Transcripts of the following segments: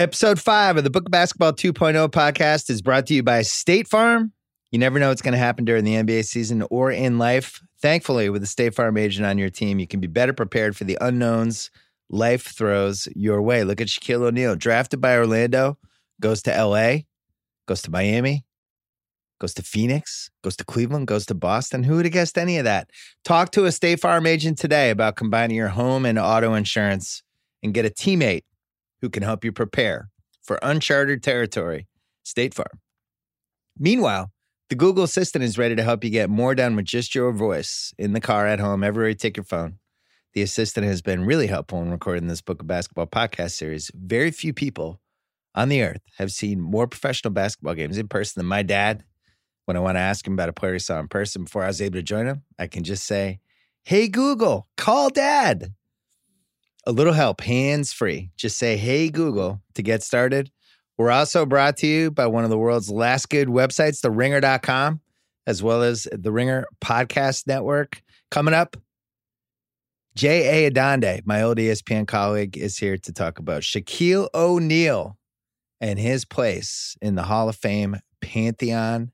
Episode five of the Book of Basketball 2.0 podcast is brought to you by State Farm. You never know what's going to happen during the NBA season or in life. Thankfully, with a State Farm agent on your team, you can be better prepared for the unknowns life throws your way. Look at Shaquille O'Neal, drafted by Orlando, goes to LA, goes to Miami, goes to Phoenix, goes to Cleveland, goes to Boston. Who would have guessed any of that? Talk to a State Farm agent today about combining your home and auto insurance and get a teammate who can help you prepare for uncharted territory. State Farm. Meanwhile, the Google Assistant is ready to help you get more done with just your voice in the car, at home, everywhere you take your phone. The assistant has been really helpful in recording this Book of Basketball podcast series. Very few people on the earth have seen more professional basketball games in person than my dad. When I want to ask him about a player he saw in person before I was able to join him, I can just say, Hey, Google, call dad. A little help, hands free. Just say, Hey, Google to get started. We're also brought to you by one of the world's last good websites, theringer.com, as well as the Ringer Podcast Network. Coming up, J.A. Adande, my old ESPN colleague, is here to talk about Shaquille O'Neal and his place in the Hall of Fame pantheon.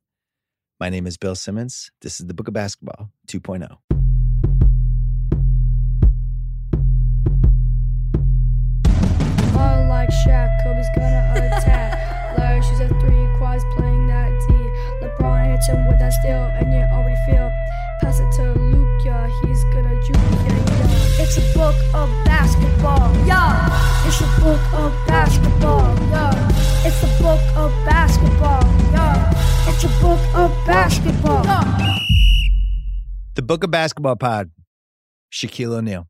My name is Bill Simmons. This is the Book of Basketball oh. 2.0. Unlike Shaq, Kobe's gonna attack. Larry shoots at three, Quads playing that D. LeBron hits him with that steal, and you already feel. Pass it to Luke, yeah, he's gonna juke, yeah, yeah. It's a book of basketball, yeah. It's a book of basketball, yeah. It's a book of basketball, yeah. It's a book of basketball. Yeah. The Book of Basketball Pod, Shaquille O'Neal.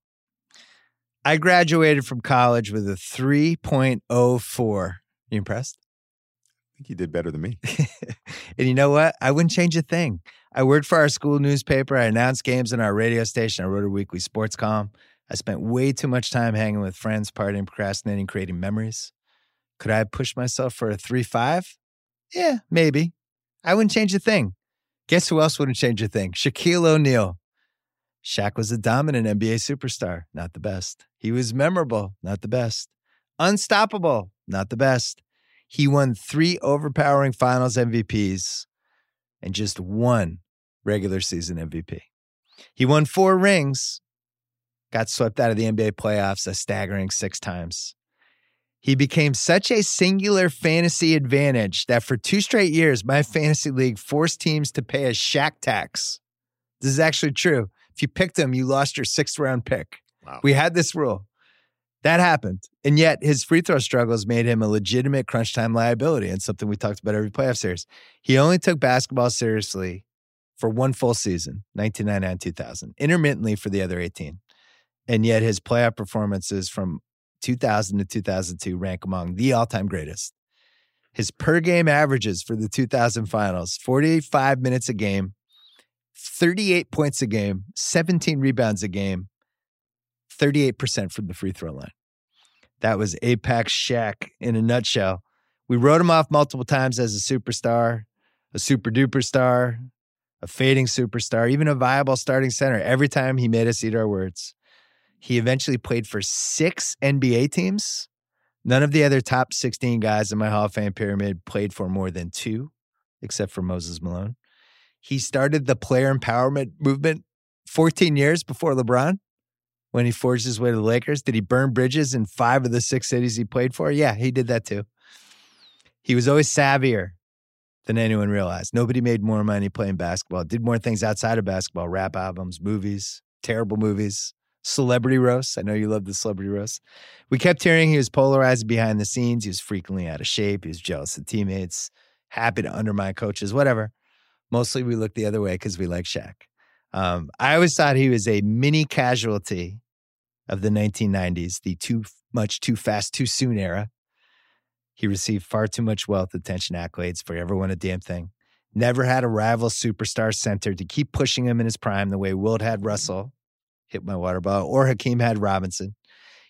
I graduated from college with a 3.04. You impressed? I think you did better than me. and you know what? I wouldn't change a thing. I worked for our school newspaper. I announced games on our radio station. I wrote a weekly sports column. I spent way too much time hanging with friends, partying, procrastinating, creating memories. Could I have pushed myself for a 3.5? Yeah, maybe. I wouldn't change a thing. Guess who else wouldn't change a thing? Shaquille O'Neal. Shaq was a dominant NBA superstar, not the best. He was memorable, not the best. Unstoppable, not the best. He won three overpowering finals MVPs and just one regular season MVP. He won four rings, got swept out of the NBA playoffs a staggering six times. He became such a singular fantasy advantage that for two straight years, my fantasy league forced teams to pay a Shaq tax. This is actually true. If you picked him, you lost your sixth round pick. Wow. We had this rule. That happened. And yet his free throw struggles made him a legitimate crunch time liability and something we talked about every playoff series. He only took basketball seriously for one full season, 1999 2000, intermittently for the other 18. And yet his playoff performances from 2000 to 2002 rank among the all time greatest. His per game averages for the 2000 finals 45 minutes a game, 38 points a game, 17 rebounds a game, 38% from the free throw line. That was Apex Shaq in a nutshell. We wrote him off multiple times as a superstar, a super duper star, a fading superstar, even a viable starting center. Every time he made us eat our words. He eventually played for six NBA teams. None of the other top 16 guys in my Hall of Fame pyramid played for more than two, except for Moses Malone. He started the player empowerment movement 14 years before LeBron when he forged his way to the Lakers. Did he burn bridges in five of the six cities he played for? Yeah, he did that too. He was always savvier than anyone realized. Nobody made more money playing basketball, did more things outside of basketball rap albums, movies, terrible movies, celebrity roasts. I know you love the celebrity roasts. We kept hearing he was polarized behind the scenes. He was frequently out of shape. He was jealous of teammates, happy to undermine coaches, whatever. Mostly we look the other way because we like Shaq. Um, I always thought he was a mini casualty of the 1990s, the too much, too fast, too soon era. He received far too much wealth, attention, accolades for everyone a damn thing. Never had a rival superstar center to keep pushing him in his prime the way Wilt had Russell, hit my water bottle, or Hakeem had Robinson.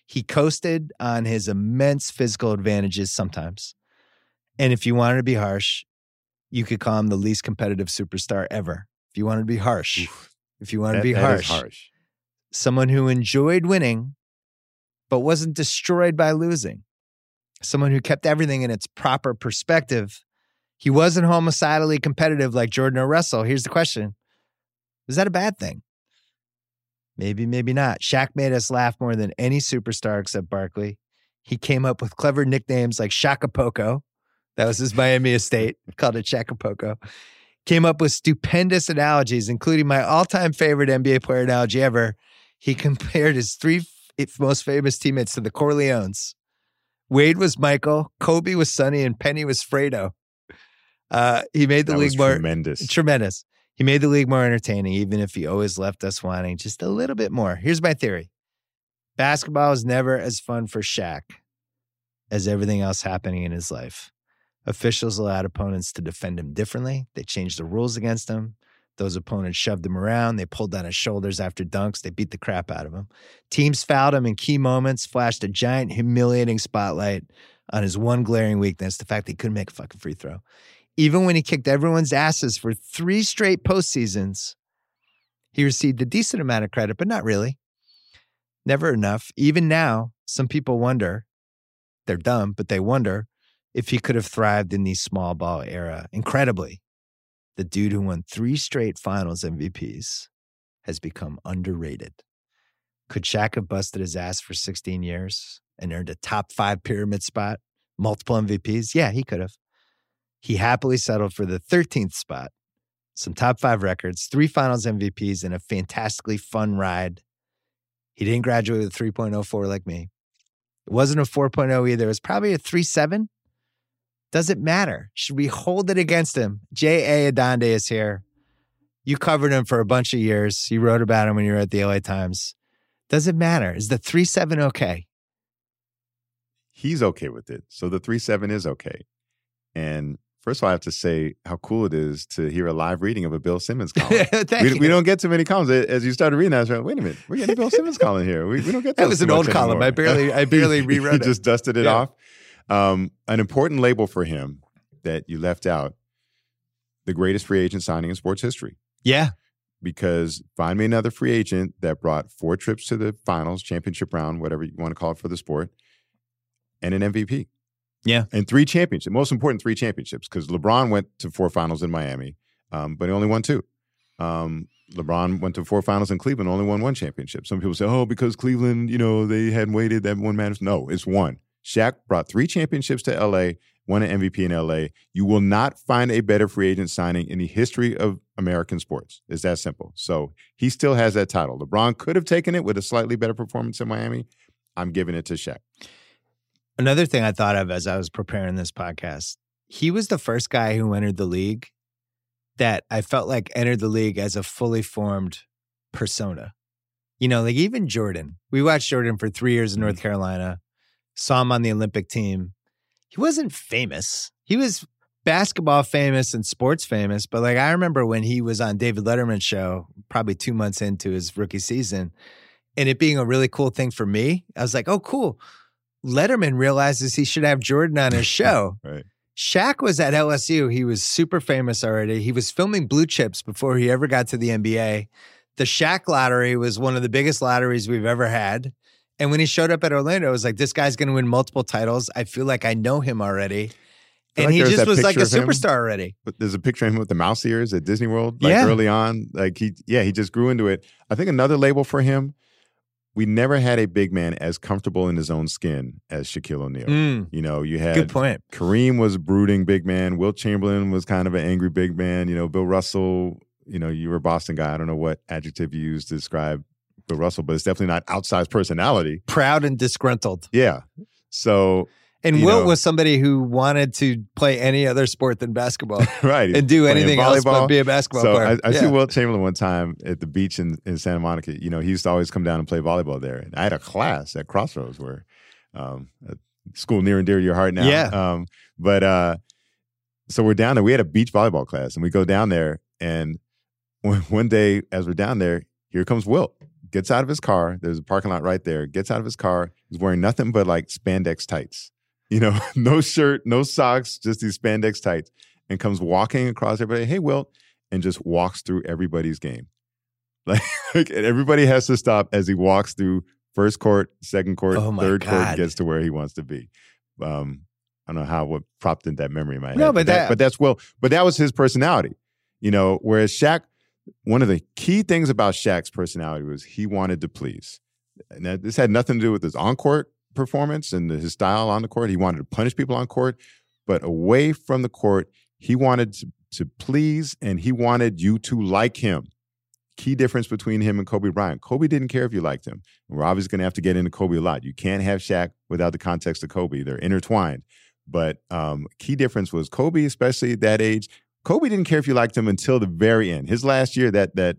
He coasted on his immense physical advantages sometimes. And if you wanted to be harsh, you could call him the least competitive superstar ever. If you wanted to be harsh, if you wanted That- to be harsh, harsh. someone who enjoyed winning, but wasn't destroyed by losing. someone who kept everything in its proper perspective. He wasn't homicidally competitive like Jordan or Russell. Here's the question Is that a bad thing? Maybe, maybe not. Shaq made us laugh more than any superstar except Barkley. He came up with clever nicknames like Shacapoko. That was his Miami estate, called it Shacapoko. Came up with stupendous analogies, including my all time favorite NBA player analogy ever. He compared his three most famous teammates to the Corleones. Wade was Michael, Kobe was Sonny, and Penny was Fredo. Uh, he made the That league more tremendous. tremendous. He made the league more entertaining, even if he always left us wanting just a little bit more. Here's my theory basketball is never as fun for Shaq as everything else happening in his life. Officials allowed opponents to defend him differently, they changed the rules against him. Those opponents shoved him around. They pulled down his shoulders after dunks. They beat the crap out of him. Teams fouled him in key moments, flashed a giant, humiliating spotlight on his one glaring weakness the fact that he couldn't make a fucking free throw even when he kicked everyone's asses for three straight postseasons, he received a decent amount of credit, but not really. Never enough. Even now, some people wonder, they're dumb, but they wonder if he could have thrived in the small ball era. Incredibly, the dude who won three straight finals MVPs has become underrated. Could Shaq have busted his ass for 16 years and earned a top five pyramid spot, multiple MVPs? Yeah, he could have. He happily settled for the 13th spot, some top five records, three finals MVPs, and a fantastically fun ride. He didn't graduate with a 3.04 like me. It wasn't a 4.0 either. It was probably a 3.7. Doesn't matter. Should we hold it against him? J.A. Adande is here. You covered him for a bunch of years. You wrote about him when you were at the LA Times. Does it matter. Is the 3 7 okay? He's okay with it. So the three seven is okay. And first of all, I have to say how cool it is to hear a live reading of a Bill Simmons column. We, we don't get too many columns. As you started reading that, I was like, wait a minute, we're getting a Bill Simmons column here. We, we don't get That those was an old column. anymore. I barely- I barely You rewrote it. just dusted it Yeah. off. Um, an important label for him that you left out: the greatest free agent signing in sports history. yeah. Because find me another free agent that brought four trips to the finals, championship round, whatever you want to call it for the sport, and an MVP. Yeah. And three championships. Most important, three championships because LeBron went to four finals in Miami, um, but he only won two. Um, LeBron went to four finals in Cleveland, only won one championship. Some people say, oh, because Cleveland, you know, they hadn't waited, that one matters. No, it's one. Shaq brought three championships to LA, won an MVP in LA. You will not find a better free agent signing in the history of American sports. It's that simple. So he still has that title. LeBron could have taken it with a slightly better performance in Miami. I'm giving it to Shaq. Another thing I thought of as I was preparing this podcast, he was the first guy who entered the league that I felt like entered the league as a fully formed persona. You know, like even Jordan. We watched Jordan for three years in North mm. Carolina, saw him on the Olympic team. He wasn't famous. He was basketball famous and sports famous, but like I remember when he was on David Letterman's show, probably two months into his rookie season, and it being a really cool thing for me. I was like, oh, cool. Letterman realizes he should have Jordan on his show. Right. Shaq was at LSU. He was super famous already. He was filming Blue Chips before he ever got to the NBA. The Shaq lottery was one of the biggest lotteries we've ever had. And when he showed up at Orlando, I was like, this guy's going to win multiple titles. I feel like I know him already. And like he just was like a him. superstar already. But there's a picture of him with the mouse ears at Disney World, like Yeah. early on. Like he, yeah, he just grew into it. I think another label for him, we never had a big man as comfortable in his own skin as Shaquille O'Neal. Mm, You know, you had good point. Kareem was a brooding big man. Wilt Chamberlain was kind of an angry big man. You know, Bill Russell, you know, you were a Boston guy. I don't know what adjective you used to describe Bill Russell, but it's definitely not outsized personality. Proud and disgruntled. Yeah. So, And Wilt know. was somebody who wanted to play any other sport than basketball right. and do anything else but be a basketball So player. I, I see Wilt Chamberlain one time at the beach in, in Santa Monica. You know, he used to always come down and play volleyball there. And I had a class at Crossroads where um, school near and dear to your heart now. Yeah. Um, but uh, so we're down there. We had a beach volleyball class, and we go down there. And one, one day, as we're down there, here comes Wilt. Gets out of his car. There's a parking lot right there. Gets out of his car. He's wearing nothing but like spandex tights. You know, no shirt, no socks, just these spandex tights, and comes walking across everybody. Hey, Wilt, and just walks through everybody's game. Like, everybody has to stop as he walks through first court, second court, Oh third court, God. and gets to where he wants to be. Um, I don't know how what propped in that memory in my head. No, but that- but that's well, but that was his personality. You know, whereas Shaq, one of the key things about Shaq's personality was he wanted to please. And that, this had nothing to do with his on court performance and his style on the court. He wanted to punish people on court, but away from the court, he wanted to, to please and he wanted you to like him. Key difference between him and Kobe Bryant. Kobe didn't care if you liked him. And we're obviously going to have to get into Kobe a lot. You can't have Shaq without the context of Kobe. They're intertwined. But um, key difference was Kobe, especially at that age. Kobe didn't care if you liked him until the very end. His last year, that that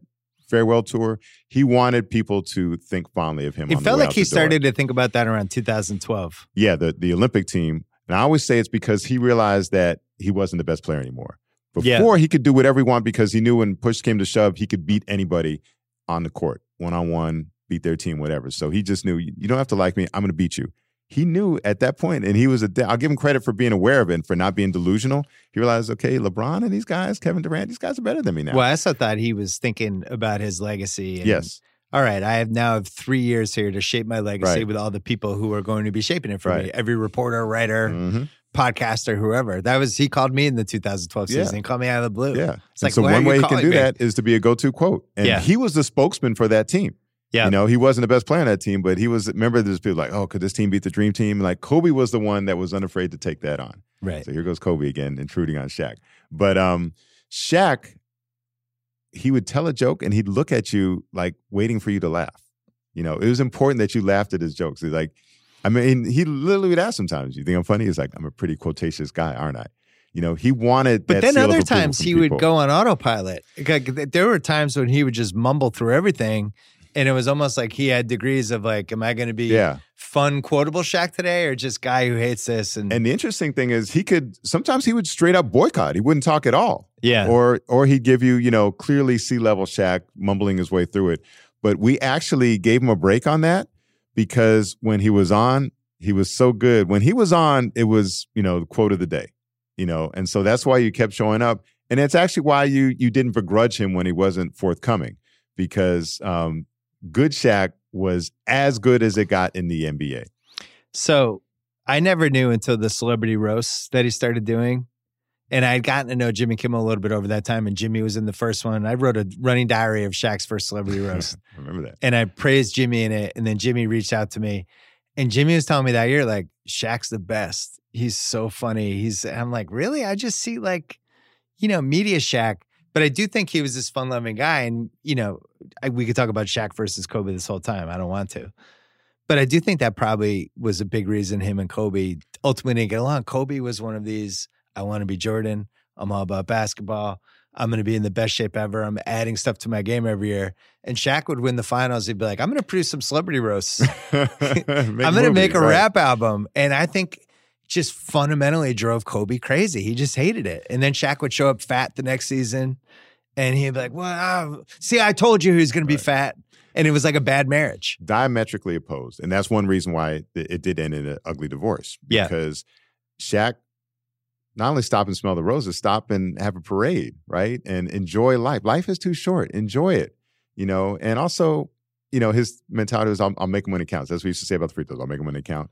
farewell tour, he wanted people to think fondly of him. It on the felt like he started to think about that around 2012. Yeah, the the Olympic team. And I always say it's because he realized that he wasn't the best player anymore. Yeah. Before he could do whatever he wanted because he knew when push came to shove, he could beat anybody on the court, one on one, beat their team, whatever. So he just knew you don't have to like me. I'm going to beat you. He knew at that point, and he was a. I'll give him credit for being aware of it and for not being delusional. He realized, okay, LeBron and these guys, Kevin Durant, these guys are better than me now. Well, I also thought he was thinking about his legacy. And, yes, All right, I have now have three years here to shape my legacy Right. with all the people who are going to be shaping it for me. Every reporter, writer, Mhm. podcaster, whoever. That was he called me in the 2012 Yeah. season. He called me out of the blue. yeah. It's And like, so one way he can do me? that is to be a go-to quote, and Yeah. he was the spokesman for that team. Yeah. You know, he wasn't the best player on that team, but he was. Remember, there's people like, oh, could this team beat the dream team? Like Kobe was the one that was unafraid to take that on. Right. So here goes Kobe again, intruding on Shaq. But um, Shaq, he would tell a joke and he'd look at you like waiting for you to laugh. You know, it was important that you laughed at his jokes. He's like, I mean, he literally would ask sometimes, "You think I'm funny?" He's like, "I'm a pretty quotacious guy, aren't I?" You know, he wanted. But then other times he would go on autopilot. Like, There were times when he would just mumble through everything. And it was almost like he had degrees of like, am I going to be Yeah, fun, quotable Shaq today or just guy who hates this? And, and the interesting thing is, he could sometimes he would straight up boycott. He wouldn't talk at all. yeah. or or he'd give you you know clearly sea level Shaq mumbling his way through it. But we actually gave him a break on that because when he was on, he was so good. When he was on, it was you know the quote of the day, you know, and so that's why you kept showing up, and it's actually why you you didn't begrudge him when he wasn't forthcoming because um, good Shaq was as good as it got in the NBA. So I never knew until the celebrity roasts that he started doing. And I had gotten to know Jimmy Kimmel a little bit over that time, and Jimmy was in the first one. I wrote a running diary of Shaq's first celebrity roast, Remember that? and I praised Jimmy in it. And then Jimmy reached out to me, and Jimmy was telling me that year, like, Shaq's the best. He's so funny. He's, I'm like, really? I just see like, you know, media Shaq. But I do think he was this fun loving guy. And, you know, I, we could talk about Shaq versus Kobe this whole time. I don't want to. But I do think that probably was a big reason him and Kobe ultimately didn't get along. Kobe was one of these, I want to be Jordan. I'm all about basketball. I'm going to be in the best shape ever. I'm adding stuff to my game every year. And Shaq would win the finals. He'd be like, I'm going to produce some celebrity roasts. I'm going to make a rap album. And I think just fundamentally drove Kobe crazy. He just hated it. And then Shaq would show up fat the next season and he'd be like, Well, see, I told you he was going to be Right. fat. And it was like a bad marriage. diametrically opposed. And that's one reason why it, it did end in an ugly divorce. Yeah. Because Shaq not only stop and smell the roses, stop and have a parade, right? And enjoy life. Life is too short. Enjoy it, you know? And also, you know, his mentality was, I'll, I'll make them when it counts. That's what he used to say about the free throws. I'll make them when they count.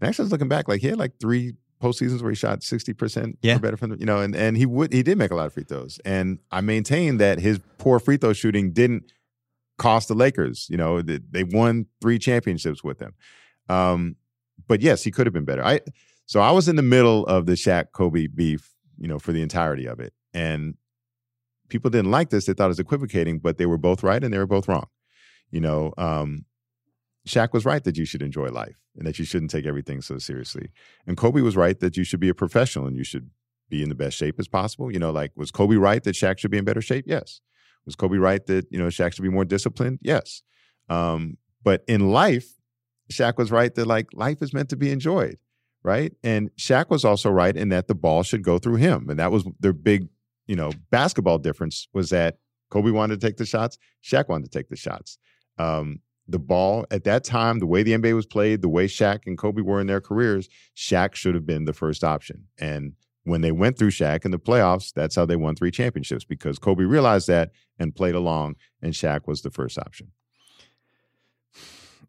And actually, I was looking back, like he had like three postseasons where he shot 60% Yeah. or better from the, you know, and, and he would, he did make a lot of free throws. And I maintain that his poor free throw shooting didn't cost the Lakers. You know, they, they won three championships with him. Um, but yes, he could have been better. I so I was in the middle of the Shaq Kobe beef, you know, for the entirety of it, and people didn't like this. They thought it was equivocating, but they were both right and they were both wrong. You know, um, Shaq was right that you should enjoy life and that you shouldn't take everything so seriously, and Kobe was right that you should be a professional and you should be in the best shape as possible. You know, like was Kobe right that Shaq should be in better shape? Yes. Was Kobe right that you know Shaq should be more disciplined? Yes. Um, but in life, Shaq was right that like life is meant to be enjoyed, right? And Shaq was also right in that the ball should go through him, and that was their big, you know, basketball difference was that Kobe wanted to take the shots, Shaq wanted to take the shots. Um, the ball at that time, the way the NBA was played, the way Shaq and Kobe were in their careers, Shaq should have been the first option. And when they went through Shaq in the playoffs, that's how they won three championships because Kobe realized that and played along, and Shaq was the first option.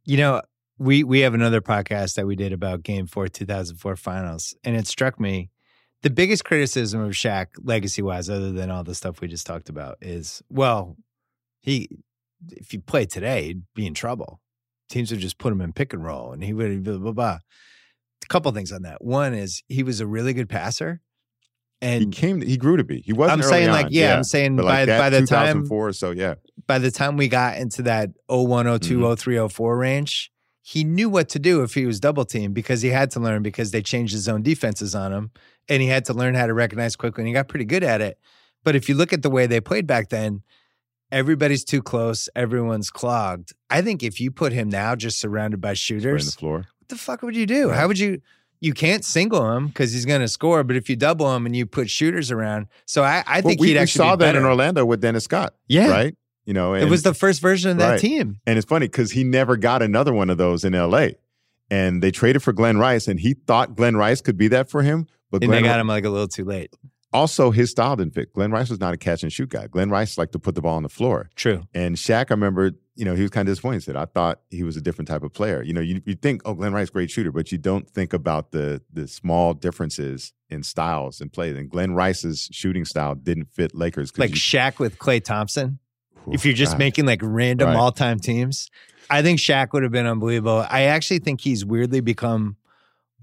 You know, we we have another podcast that we did about Game Four, two thousand four finals, and it struck me the biggest criticism of Shaq legacy wise, other than all the stuff we just talked about, is well, he if you play today, he'd be in trouble. Teams would just put him in pick and roll, and he would blah blah blah. A couple things on that. One is he was a really good passer, and He came. He grew to be. He wasn't. I'm saying like on, yeah, I'm saying But by like by the time 2004 or so, yeah. by the time we got into that 01, 02, Mhm. 03, 04 range, he knew what to do if he was double teamed because he had to learn because they changed his own defenses on him and he had to learn how to recognize quickly and he got pretty good at it. But if you look at the way they played back then, everybody's too close, everyone's clogged. I think if you put him now just surrounded by shooters, the floor. what the fuck would you do? How would you? You can't single him because he's going to score, but if you double him and you put shooters around, so I, I Well, think we, he'd we actually saw that in. Orlando with Dennis Scott. Yeah, Right. You know, and, it was the first version of that Right. team. and it's funny because he never got another one of those in L.A. And they traded for Glenn Rice, and he thought Glenn Rice could be that for him. But And Glenn they got him like a little too late. Also his style didn't fit. Glenn Rice was not a catch and shoot guy. Glenn Rice liked to put the ball on the floor. True. And Shaq, I remember, you know, he was kind of disappointed. He said, I thought he was a different type of player. You know, you, you think, oh, Glenn Rice, great shooter, but you don't think about the the small differences in styles and play. And Glenn Rice's shooting style didn't fit Lakers. Like you- Shaq with Klay Thompson. Ooh, if you're just God. making like random Right. all time teams, I think Shaq would have been unbelievable. I actually think he's weirdly become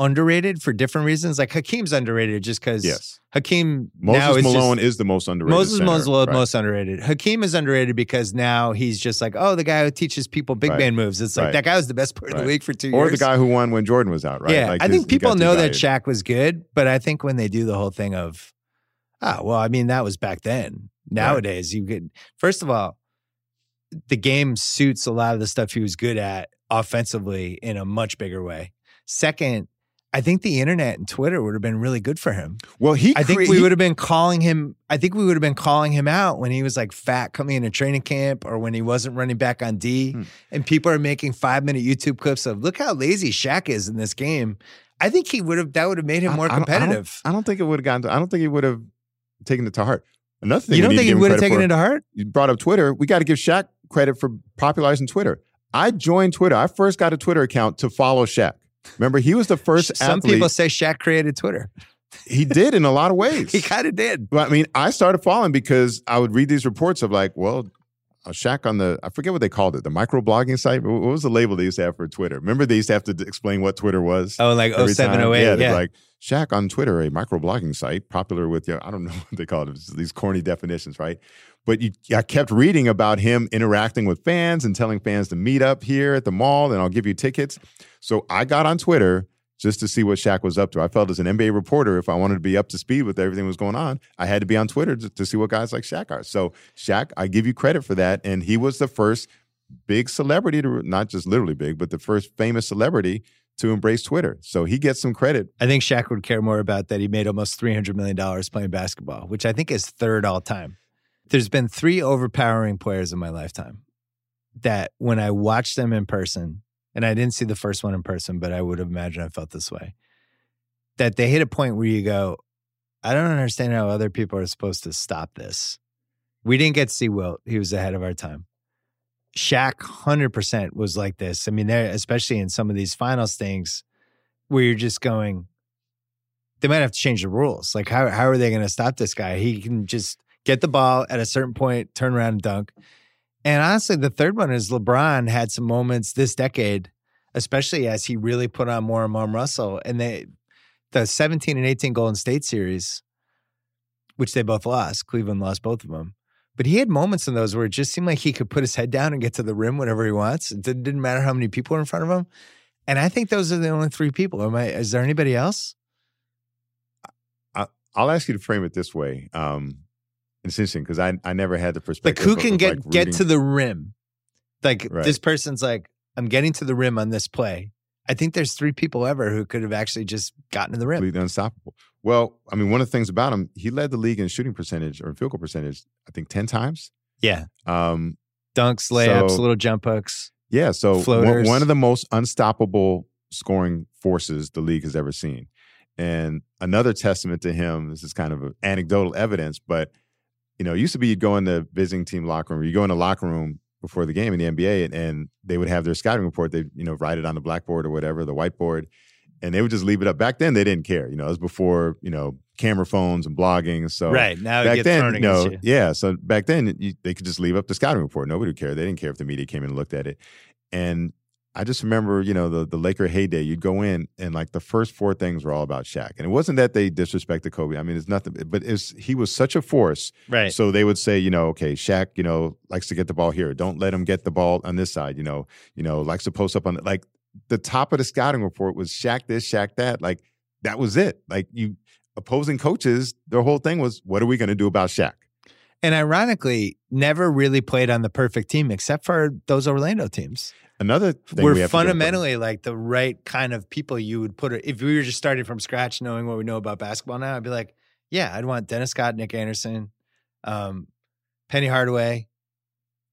underrated for different reasons. Like Hakeem's underrated just because Yes. Hakeem Moses is Malone just, is the most underrated. Moses center, Malone's right? most underrated. Hakeem is underrated because now he's just like, oh, the guy who teaches people big Right. man moves. It's like Right. that guy was the best player in the league for two Or years. Or the guy who won when Jordan was out, right? Yeah, Like I his- think people know that. Shaq was good, but I think when they do the whole thing of, ah, well, I mean, that was back then. Nowadays, you could first of all, the game suits a lot of the stuff he was good at offensively in a much bigger way. Second, I think the internet and Twitter would have been really good for him. Well, he. I think we would have been calling him. I think we would have been calling him out when he was like fat coming into training camp, or when he wasn't running back on D. Hmm. And people are making five minute YouTube clips of look how lazy Shaq is in this game. I think he would have. That would have made him I- more I don't- I don't- competitive. I don't think it would have gotten. To, I don't think he would have taken it to heart. Another thing you don't think he would have taken for- it to heart? you brought up Twitter. We got to give Shaq credit for popularizing Twitter. I joined Twitter. I first got a Twitter account to follow Shaq. Remember, he was the first Some athlete. people say Shaq created Twitter. he did in a lot of ways. He kind of did. Well, I mean, I started following because I would read these reports of like, well, a Shaq on the I forget what they called it, the microblogging site. What was the label they used to have for Twitter? Remember they used to have to explain what Twitter was. Oh, like oh, every 07, time? 08. Yeah, Yeah, like Shaq on Twitter, a microblogging site popular with you. know, I don't know what they call it. These corny definitions, right? But you, I kept reading about him interacting with fans and telling fans to meet up here at the mall, and I'll give you tickets. So I got on Twitter just to see what Shaq was up to. I felt as an NBA reporter, if I wanted to be up to speed with everything that was going on, I had to be on Twitter to, to see what guys like Shaq are. So Shaq, I give you credit for that, and he was the first big celebrity to not just literally big, but the first famous celebrity to embrace Twitter. So he gets some credit. I think Shaq would care more about that he made almost $300 million playing basketball, which I think is third all time. There's been three overpowering players in my lifetime that when I watched them in person, and I didn't see the first one in person, but I would imagine I felt this way, that they hit a point where you go, I don't understand how other people are supposed to stop this. We didn't get to see Wilt. He was ahead of our time. Shaq 100% was like this. I mean, especially in some of these finals things where you're just going, they might have to change the rules. Like, how, how are they going to stop this guy? He can just get the ball at a certain point, turn around and dunk. And honestly, the third one is LeBron had some moments this decade, especially as he really put on more and more Russell. And they, the 17 and 18 Golden State series, which they both lost, Cleveland lost both of them. But he had moments in those where it just seemed like he could put his head down and get to the rim whenever he wants. It didn't, matter how many people were in front of him. And I think those are the only three people. Am I? Is there anybody else? I'll ask you to frame it this way. Um, it's interesting because I, I never had the perspective. Like who can of, get like, get to the rim? Like Right. this person's like, I'm getting to the rim on this play. I think there's three people ever who could have actually just gotten to the rim. completely unstoppable. Well, I mean, one of the things about him, he led the league in shooting percentage or field goal percentage, I think 10 times. Yeah, Um, dunks, layups, So- little jump hooks. yeah, so one of the most unstoppable scoring forces the league has ever seen. And another testament to him, this is kind of anecdotal evidence, but you know, it used to be you'd go in the visiting team locker room, you go in the locker room before the game in the NBA, and, and they would have their scouting report. They you know write it on the blackboard or whatever, the whiteboard, and they would just leave it up. Back then, they didn't care. You know, it was before you know camera phones and blogging. So right now, back then, you know, you. yeah. So back then, you, they could just leave up the scouting report. Nobody would care. They didn't care if the media came in and looked at it. And I just remember, you know, the the Laker heyday. You'd go in and like the first four things were all about Shaq, and it wasn't that they disrespected Kobe. I mean, it's nothing, but it's he was such a force. Right. So they would say, you know, okay, Shaq, you know, likes to get the ball here. Don't let him get the ball on this side. You know, you know, likes to post up on like the top of the scouting report was Shaq this, Shaq that. Like that was it. Like you opposing coaches, their whole thing was, what are we going to do about Shaq? And ironically, never really played on the perfect team except for those Orlando teams. Another thing We're we fundamentally like the right kind of people you would put. If we were just starting from scratch, knowing what we know about basketball now, I'd be like, yeah, I'd want Dennis Scott, Nick Anderson, um, Penny Hardaway,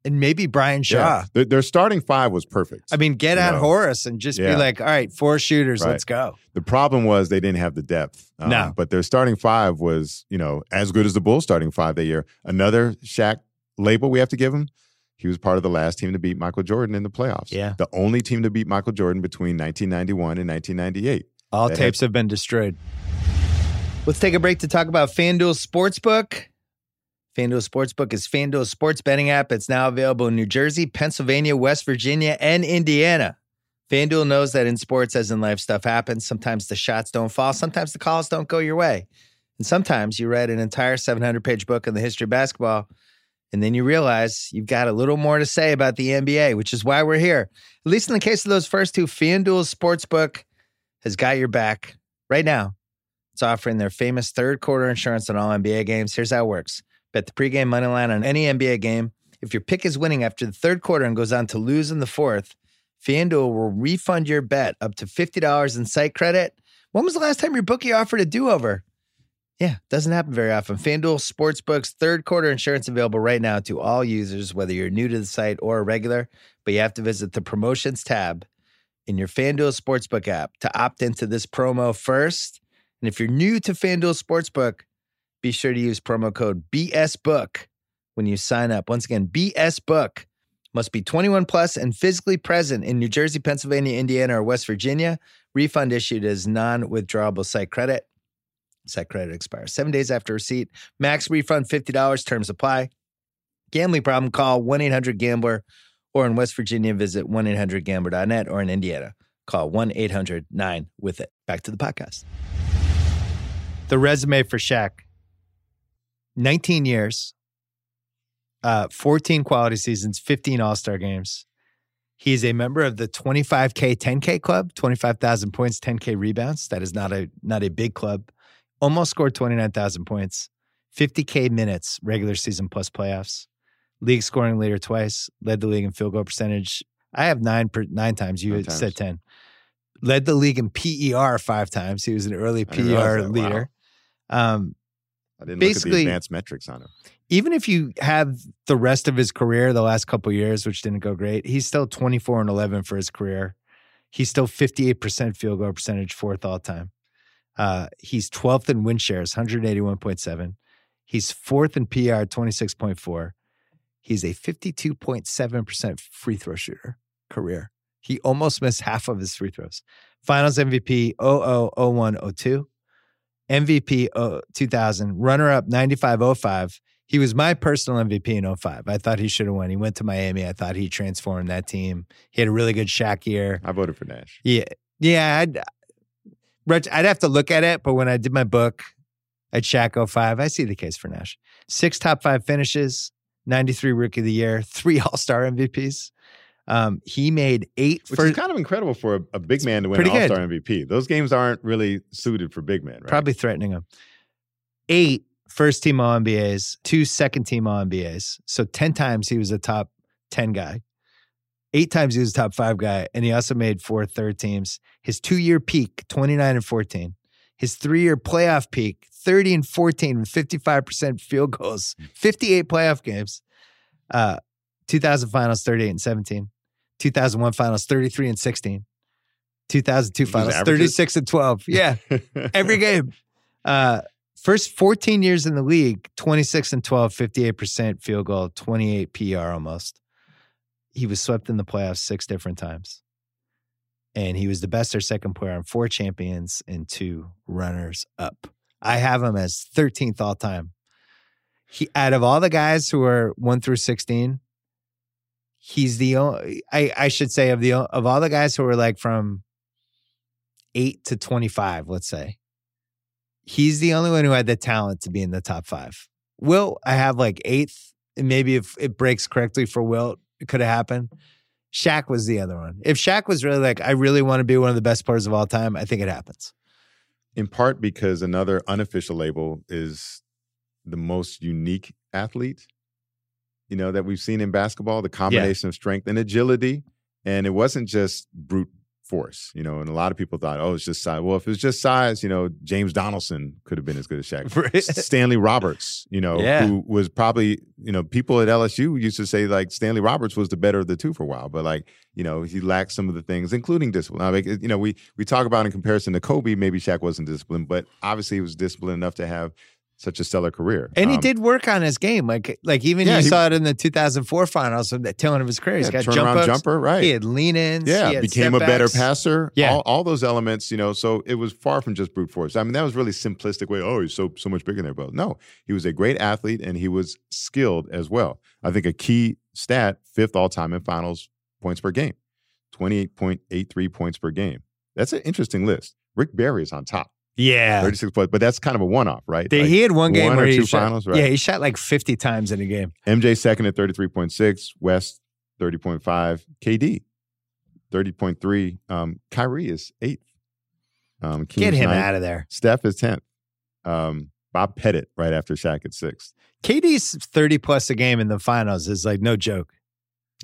and maybe Brian Shaw. Yeah. Their, their starting five was perfect. I mean, get You out know. Horace and just Yeah. be like, all right, four shooters, Right. let's go. the problem was they didn't have the depth. Um, No. But their starting five was, you know, as good as the Bulls starting five that year. Another Shaq label we have to give him. He was part of the last team to beat Michael Jordan in the playoffs. Yeah. The only team to beat Michael Jordan between 1991 and 1998. All They had- tapes have been destroyed. Let's take a break to talk about FanDuel Sportsbook. FanDuel Sportsbook is FanDuel's sports betting app. It's now available in New Jersey, Pennsylvania, West Virginia, and Indiana. FanDuel knows that in sports, as in life, stuff happens. Sometimes the shots don't fall, sometimes the calls don't go your way. And sometimes you read an entire 700 page book on the history of basketball, and then you realize you've got a little more to say about the NBA, which is why we're here. At least in the case of those first two, FanDuel Sportsbook has got your back right now. It's offering their famous third quarter insurance on all NBA games. Here's how it works bet the pregame money line on any NBA game. If your pick is winning after the third quarter and goes on to lose in the fourth, FanDuel will refund your bet up to $50 in site credit. When was the last time your bookie offered a do over? Yeah, doesn't happen very often. FanDuel Sportsbook's third quarter insurance available right now to all users, whether you're new to the site or a regular, but you have to visit the promotions tab in your FanDuel Sportsbook app to opt into this promo first. And if you're new to FanDuel Sportsbook, be sure to use promo code BSBOOK when you sign up. Once again, BSBOOK must be 21 plus and physically present in New Jersey, Pennsylvania, Indiana, or West Virginia. Refund issued as non withdrawable site credit. Site credit expires seven days after receipt. Max refund $50. Terms apply. Gambling problem, call 1 800 Gambler or in West Virginia, visit 1 800 Gambler.net or in Indiana, call 1 800 9 with it. Back to the podcast. The resume for Shaq 19 years, uh, 14 quality seasons, 15 All Star games. He's a member of the 25K 10K club, 25,000 points, 10K rebounds. That is not a not a big club. Almost scored 29,000 points, 50K minutes, regular season plus playoffs. League scoring leader twice, led the league in field goal percentage. I have nine per, nine times. You Nine said 10. Led the league in PER five times. He was an early PER that. Wow. leader. Um, I didn't look at Basically- the advanced metrics on him. even if you have the rest of his career, the last couple years, which didn't go great, he's still 24 and 11 for his career. He's still 58% field goal percentage, fourth all time. Uh, he's 12th in win shares, 181.7. He's fourth in PER, 26.4. He's a 52.7% free throw shooter career. He almost missed half of his free throws. Finals MVP 000102. MVP uh, 2000, runner up 9505. He was my personal MVP in 05. I thought he should have won. He went to Miami. I thought he transformed that team. He had a really good Shaq year. I voted for Nash. Yeah. Yeah. I'd, I'd have to look at it, but when I did my book at Shaq 05, I see the case for Nash. Six top five finishes, 93 rookie of the year, three all star MVPs. Um, he made eight Which for is kind of incredible for a, a big man to win an All. Star MVP. Those games aren't really suited for big men, right? probably threatening him. Eight first team All NBAs, two second team All NBAs. So 10 times he was a top 10 guy. Eight times he was a top five guy. And he also made four third teams. His two year peak, 29 and 14. His three year playoff peak, 30 and 14 with 55% field goals, 58 playoff games. Uh, 2000 finals, 38 and 17. 2001 finals, 33 and 16. 2002 finals, 36 and 12. Yeah every game. Uh, first 14 years in the league, 26 and 12, 58% field goal, 28 PER almost. He was swept in the playoffs six different times. And he was the best or second player on four champions and two runners up. I have him as 13th all time. He out of all the guys who are 1 through 16, he's the only I, I should say of the of all the guys who are like from 8 to 25, let's say. He's the only one who had the talent to be in the top 5. Wilt I have like 8th and maybe if it breaks correctly for Wilt, it could have happened. Shaq was the other one. If Shaq was really like, I really want to be one of the best players of all time, I think it happens. In part because another unofficial label is the most unique athlete, you know, that we've seen in basketball, the combination of strength and agility. And it wasn't just brute force, you know, and a lot of people thought, oh, it's just size. Well, if it's just size, you know, James Donaldson could have been as good as Shaq. Stanley Roberts, you know, Yeah. who was probably, you know, people at LSU used to say like Stanley Roberts was the better of the two for a while, but like, you know, he lacked some of the things, including discipline. I mean, you know, we we talk about in comparison to Kobe, maybe Shaq wasn't disciplined, but obviously he was disciplined enough to have such a stellar career. And he Um, did work on his game. Like like even Yeah, you he- saw it in the 2004 finals of the tail end of his career. He's yeah, got jump turnaround ups. jumper, right? He had lean ins. yeah, became a better passer. Yeah. all, all those elements, you know. So it was far from just brute force. I mean, that was really simplistic way. Oh, he's so so much bigger than everybody. No, he was a great athlete and he was skilled as well. I think a key stat: fifth all time in finals points per game, twenty eight point eight three points per game. That's an interesting list. Rick Barry is on top, Yeah. thirty six points, but that's kind of a one off, right? They- Like, he had one game one where or he two shot, finals, right? Yeah, he shot like 50 times in a game. MJ second at 33.6, West 30.5, KD 30.3. Um, Kyrie is eighth. Um, Get him ninth. out of there. Steph is 10th. Um, Bob Pettit right after Shaq at sixth. KD's 30 plus a game in the finals is like no joke.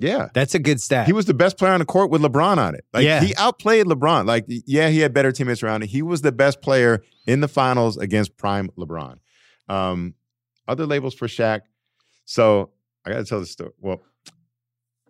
Yeah. That's a good stat. He was the best player on the court with LeBron on it. Like Yeah. he outplayed LeBron. Like, yeah, he had better teammates around him. He was the best player in the finals against prime LeBron. Um, other labels for Shaq. So I gotta tell the story. Well,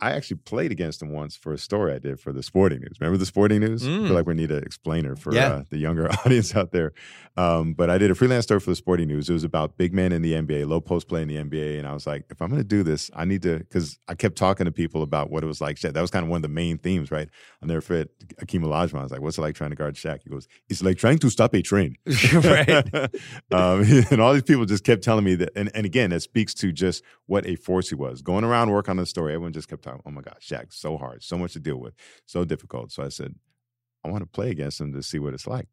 I actually played against him once for a story I did for the Sporting News. Remember the Sporting News? I Mm. feel like we need an explainer for Yeah. uh, the younger audience out there. Um, but I did a freelance story for the Sporting News. It was about big men in the NBA, low post play in the NBA, and I was like, if I'm going to do this, I need to because I kept talking to people about what it was like. Shaq. That was kind of one of the main themes, right? I'll never forget Hakeem Olajuwon. I was like, what's it like trying to guard Shaq? He goes, it's like trying to stop a train. right. um, and all these people just kept telling me that, and, and again, that speaks to just what a force he was. Going around work on the story, everyone just kept talking, oh my God, Shaq, so hard, so much to deal with, so difficult. So I said, I want to play against him to see what it's like.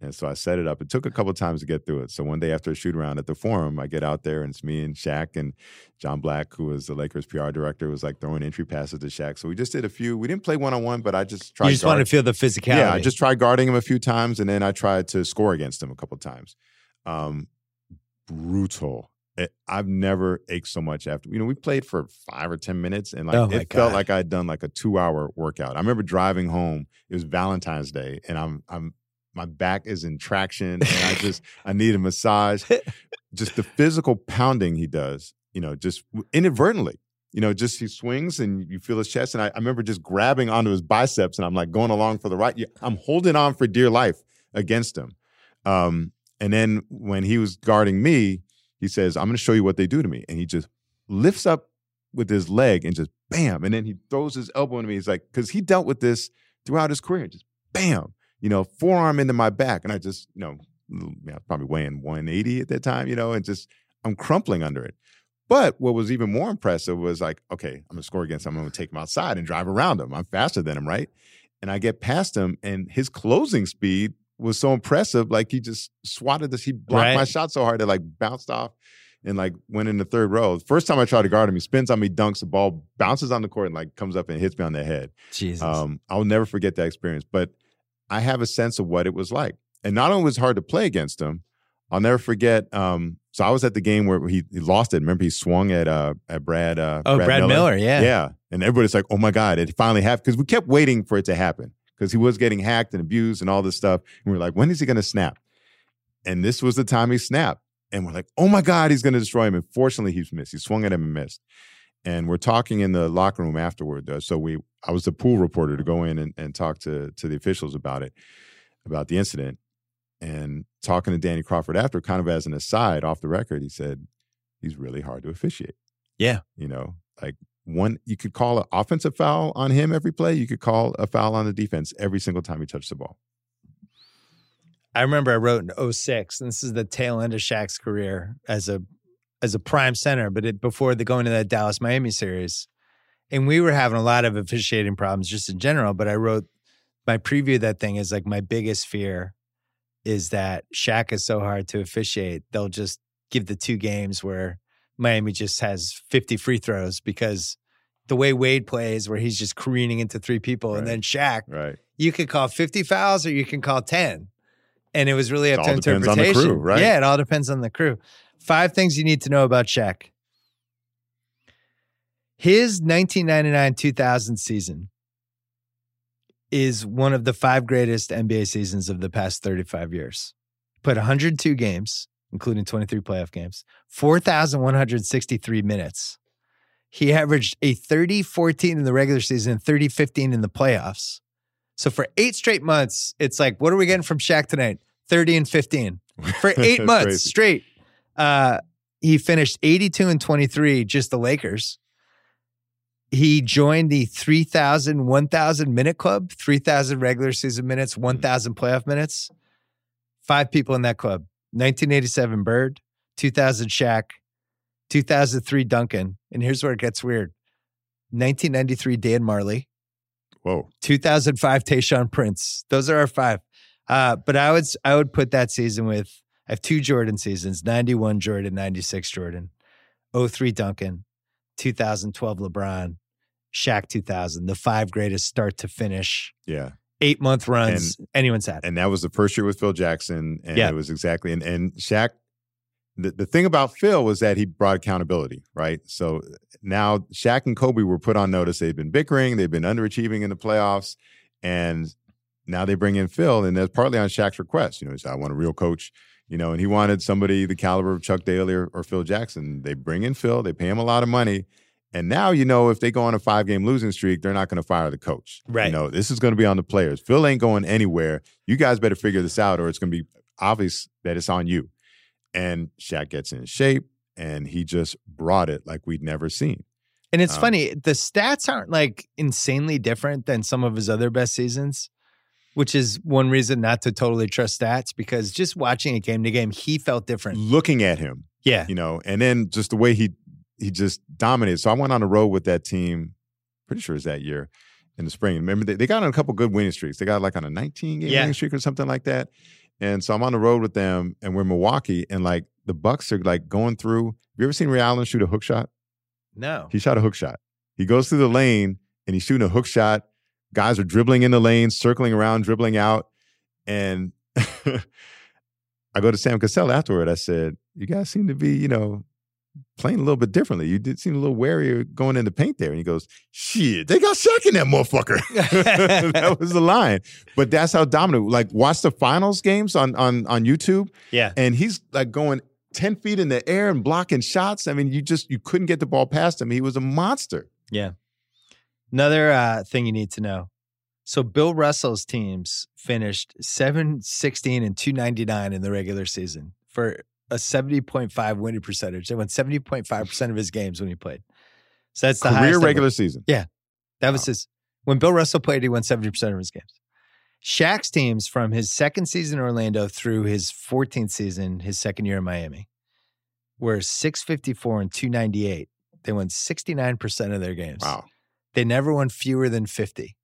And so I set it up. It took a couple times to get through it. So one day after a shoot around at the forum, I get out there and it's me and Shaq and John Black, who was the Lakers PR director, was like throwing entry passes to Shaq. So we just did a few. We didn't play one on one, but I just tried. You just guard- want to feel the physicality. yeah, I just tried guarding him a few times, and then I tried to score against him a couple times. Um, brutal. It, I've never ached so much after. You know, we played for five or ten minutes, and like Oh it felt like I'd done like a two-hour workout. I remember driving home. It was Valentine's Day, and I'm I'm my back is in traction, and I just I need a massage. just the physical pounding he does, you know, just inadvertently you know, just he swings and you feel his chest. And I, I remember just grabbing onto his biceps and I'm like going along for the right. yeah, I'm holding on for dear life against him. Um, and then when he was guarding me, he says, I'm going to show you what they do to me. And he just lifts up with his leg and just bam. And then he throws his elbow into me. He's like, because he dealt with this throughout his career, just bam, you know, forearm into my back. And I just, you know, yeah, probably weighing 180 at that time, you know, and just, I'm crumpling under it. But what was even more impressive was like, okay, I'm gonna score against him. I'm gonna take him outside and drive around him. I'm faster than him, right? And I get past him, and his closing speed was so impressive. Like he just swatted this. He blocked Right. my shot so hard that like bounced off and like went in the third row. First time I tried to guard him, he spins on me, dunks the ball, bounces on the court, and like comes up and hits me on the head. Jesus. Um, I'll never forget that experience. But I have a sense of what it was like. And not only was it hard to play against him, I'll never forget. Um, so I was at the game where he, he lost it. Remember, he swung at uh at Brad. Uh, oh, Brad, Miller. yeah. yeah. And everybody's like, "Oh my god, it finally happened!" Because we kept waiting for it to happen because he was getting hacked and abused and all this stuff. And we are like, "When is he going to snap?" And this was the time he snapped. And we're like, "Oh my god, he's going to destroy him!" And fortunately, he's missed. He swung at him and missed. And we're talking in the locker room afterward. Uh, so we, I was the pool reporter to go in and, and talk to to the officials about it, about the incident and talking to Danny Crawford after, kind of as an aside off the record, he said, he's really hard to officiate. Yeah. You know, like one you could call an offensive foul on him every play. You could call a foul on the defense every single time he touched the ball. I remember I wrote in 06, and this is the tail end of Shaq's career as a as a prime center, but it, before the going to that Dallas Miami series, and we were having a lot of officiating problems just in general. But I wrote my preview of that thing is like my biggest fear is that Shaq is so hard to officiate. They'll just give the two games where Miami just has 50 free throws because the way Wade plays, where he's just careening into three people, Right. and then Shaq, Right. you could call 50 fouls or you can call 10. And it was really It up all to depends on the interpretation. crew, right? Yeah, it all depends on the crew. Five things you need to know about Shaq. His 1999 2000 season is one of the five greatest NBA seasons of the past 35 years. Put 102 games, including 23 playoff games, 4,163 minutes. He averaged a 30 14 in the regular season and 30 15 in the playoffs. So for eight straight months, it's like, what are we getting from Shaq tonight? 30 and 15 for eight months crazy. straight. Uh, he finished 82 and 23, just the Lakers. He joined the 3,000, 1,000 minute club, 3,000 regular season minutes, 1,000 playoff minutes. Five people in that club 1987 Bird, 2000 Shaq, 2003 Duncan. And here's where it gets weird 1993 Dan Majerle, Whoa. 2005 Tayshaun Prince. Those are our five. Uh, but I would I would put that season with I have two Jordan seasons: 91 Jordan, 96 Jordan, 03 Duncan, 2012 LeBron, Shaq 2000. The five greatest start to finish Yeah. Eight month runs anyone's had. And that was the first year with Phil Jackson. And Yeah. it was exactly and, and Shaq the, the thing about Phil was that he brought accountability, right? So now Shaq and Kobe were put on notice. They've been bickering, they've been underachieving in the playoffs, and now they bring in Phil, and that's partly on Shaq's request. You know, he said, I want a real coach, you know, and he wanted somebody the caliber of Chuck Daly or, or Phil Jackson. They bring in Phil, they pay him a lot of money. And now, you know, if they go on a five game losing streak, they're not going to fire the coach. Right. You know, this is going to be on the players. Phil ain't going anywhere. You guys better figure this out, or it's going to be obvious that it's on you. And Shaq gets in shape, and he just brought it like we'd never seen. And it's Um, funny, the stats aren't like insanely different than some of his other best seasons, which is one reason not to totally trust stats because just watching it game to game, he felt different. Looking at him, Yeah. you know, and then just the way he he just dominated. So I went on the road with that team. Pretty sure it was that year in the spring. Remember, they, they got on a couple good winning streaks. They got like on a 19 game Yeah. winning streak or something like that. And so I'm on the road with them, and we're in Milwaukee, and like the Bucks are like going through. Have you ever seen Ray Allen shoot a hook shot? No. He shot a hook shot. He goes through the lane and he's shooting a hook shot. Guys are dribbling in the lane, circling around, dribbling out. And I go to Sam Cassell afterward. I said, You guys seem to be, you know, playing a little bit differently. You did seem a little wary going in the paint there. And he goes, Shit, they got Shaq in that motherfucker. that was the line. But that's how dominant. Like, watch the finals games on on on YouTube Yeah. and he's like going 10 feet in the air and blocking shots. I mean, you just you couldn't get the ball past him. He was a monster. Yeah. Another uh, thing you need to know. So Bill Russell's teams finished 716 and 299 in the regular season for a 70.5 winning percentage. They won 70.5% of his games when he played. So that's the Career highest ever. regular season. Yeah. That was his. When Bill Russell played, he won 70% of his games. Shaq's teams from his second season in Orlando through his 14th season, his second year in Miami, were 654 and 298. They won 69% of their games. Wow. They never won fewer than 50.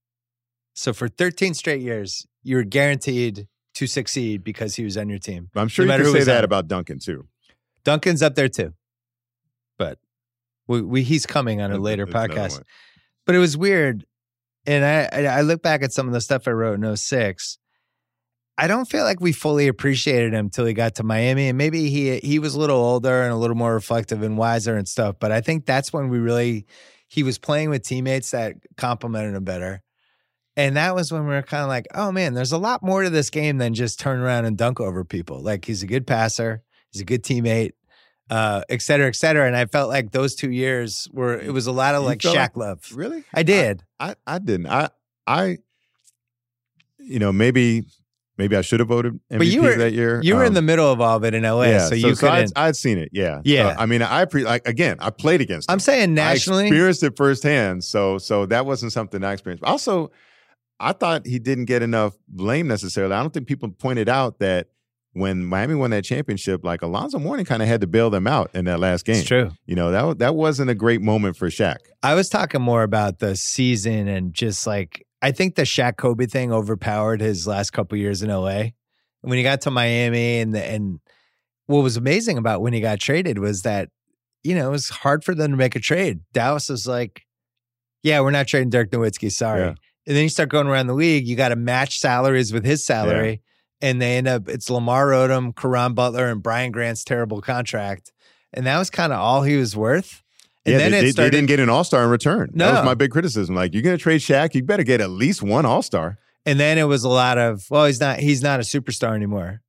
So for 13 straight years, you were guaranteed to succeed because he was on your team. I'm sure No you can say that on about Duncan too. Duncan's up there too. But we, we he's coming on a later podcast. but it was weird. And I, I I look back at some of the stuff I wrote in 06. I don't feel like we fully appreciated him till he got to Miami. And maybe he he was a little older and a little more reflective and wiser and stuff. But I think that's when we really he was playing with teammates that complimented him better. And that was when we were kind of like, oh man, there's a lot more to this game than just turn around and dunk over people. Like he's a good passer, he's a good teammate, uh, et cetera, et cetera. And I felt like those two years were it was a lot of You like Shaq like- love. Really? I did. I, I didn't. I I you know, maybe maybe I should have voted MVP But you were- that year. You were in Um, the middle of all of it in LA, yeah, so you I'd, couldn't. I'd seen it. Yeah, Yeah. So, I mean, I pre like again. I played against. I'm saying I nationally. experienced it firsthand. So so that wasn't something I experienced. Also, I thought he didn't get enough blame necessarily. I don't think people pointed out that when Miami won that championship, like Alonzo Mourning kind of had to bail them out in that last game. It's true. You know that that wasn't a great moment for Shaq. I was talking more about the season and just like I think the Shaq Kobe thing overpowered his last couple years in LA. When he got to Miami and the, and what was amazing about when he got traded was that you know it was hard for them to make a trade. Dallas was like, "Yeah, we're not trading Dirk Nowitzki, sorry." Yeah. And then you start going around the league, you got to match salaries with his salary, and they end up it's Lamar Odom, Caron Butler, and Brian Grant's terrible contract, and that was kind of all he was worth. And yeah, then they, it they- didn't get an All Star in return. That was my big criticism. Like you're going to trade Shaq, you better get at least one All Star. And then it was a lot of, well, he's not he's not a superstar anymore.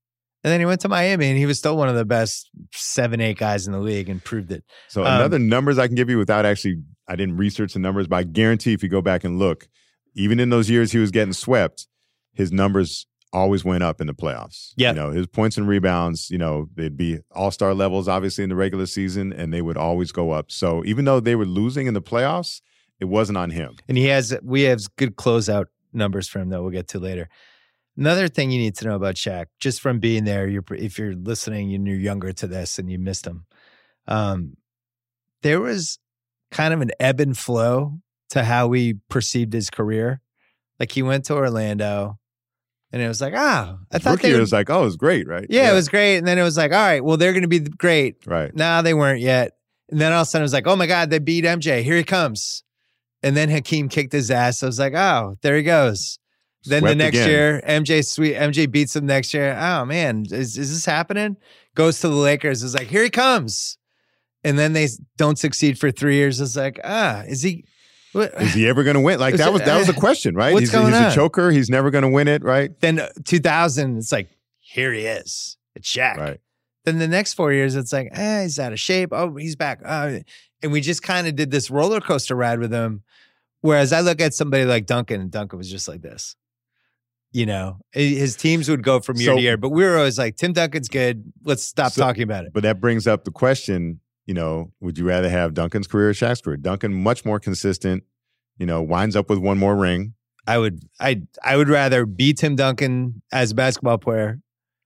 And then he went to Miami and he was still one of the best seven, eight guys in the league and proved it. So Um, another numbers I can give you without actually, I didn't research the numbers, but I guarantee if you go back and look, even in those years he was getting swept, his numbers always went up in the playoffs. Yeah. you know his points and rebounds. You know they'd be all star levels, obviously in the regular season, and they would always go up. So even though they were losing in the playoffs, it wasn't on him. And he has we have good closeout numbers for him that we'll get to later. Another thing you need to know about Shaq, just from being there, you're if you're listening and you're younger to this and you missed him, um, there was kind of an ebb and flow to how we perceived his career. Like he went to Orlando, and it was like, ah, I thought Rookie they year was like, oh, it was great, right? yeah, it was great. And then it was like, all right, well, they're going to be great. right. No, they weren't yet. And then all of a sudden it was like, oh my God, they beat MJ. Here he comes. And then Hakeem kicked his ass. I was like, oh, there he goes. Then the next again. year, MJ sweet MJ beats him next year. Oh man, is, is this happening? Goes to the Lakers. It's like, here he comes. And then they don't succeed for three years. It's like, ah, is he what, Is he ever going to win? Like Is that it- was that was a question, right? What's he's going he's a choker. He's never going to win it, right? then uh, 2000, it's like, here he is. It's Shaq. Right. Then the next four years, it's like, eh, he's out of shape. Oh, he's back. Oh. And we just kind of did this roller coaster ride with him. Whereas I look at somebody like Duncan, and Duncan was just like this. You know, his teams would go from year So- to year, but we were always like, Tim Duncan's good. Let's stop So- talking about it. But that brings up the question, you know, would you rather have Duncan's career or Shaq's career? Duncan much more consistent, you know, winds up with one more ring. I would, I, I would rather be Tim Duncan as a basketball player,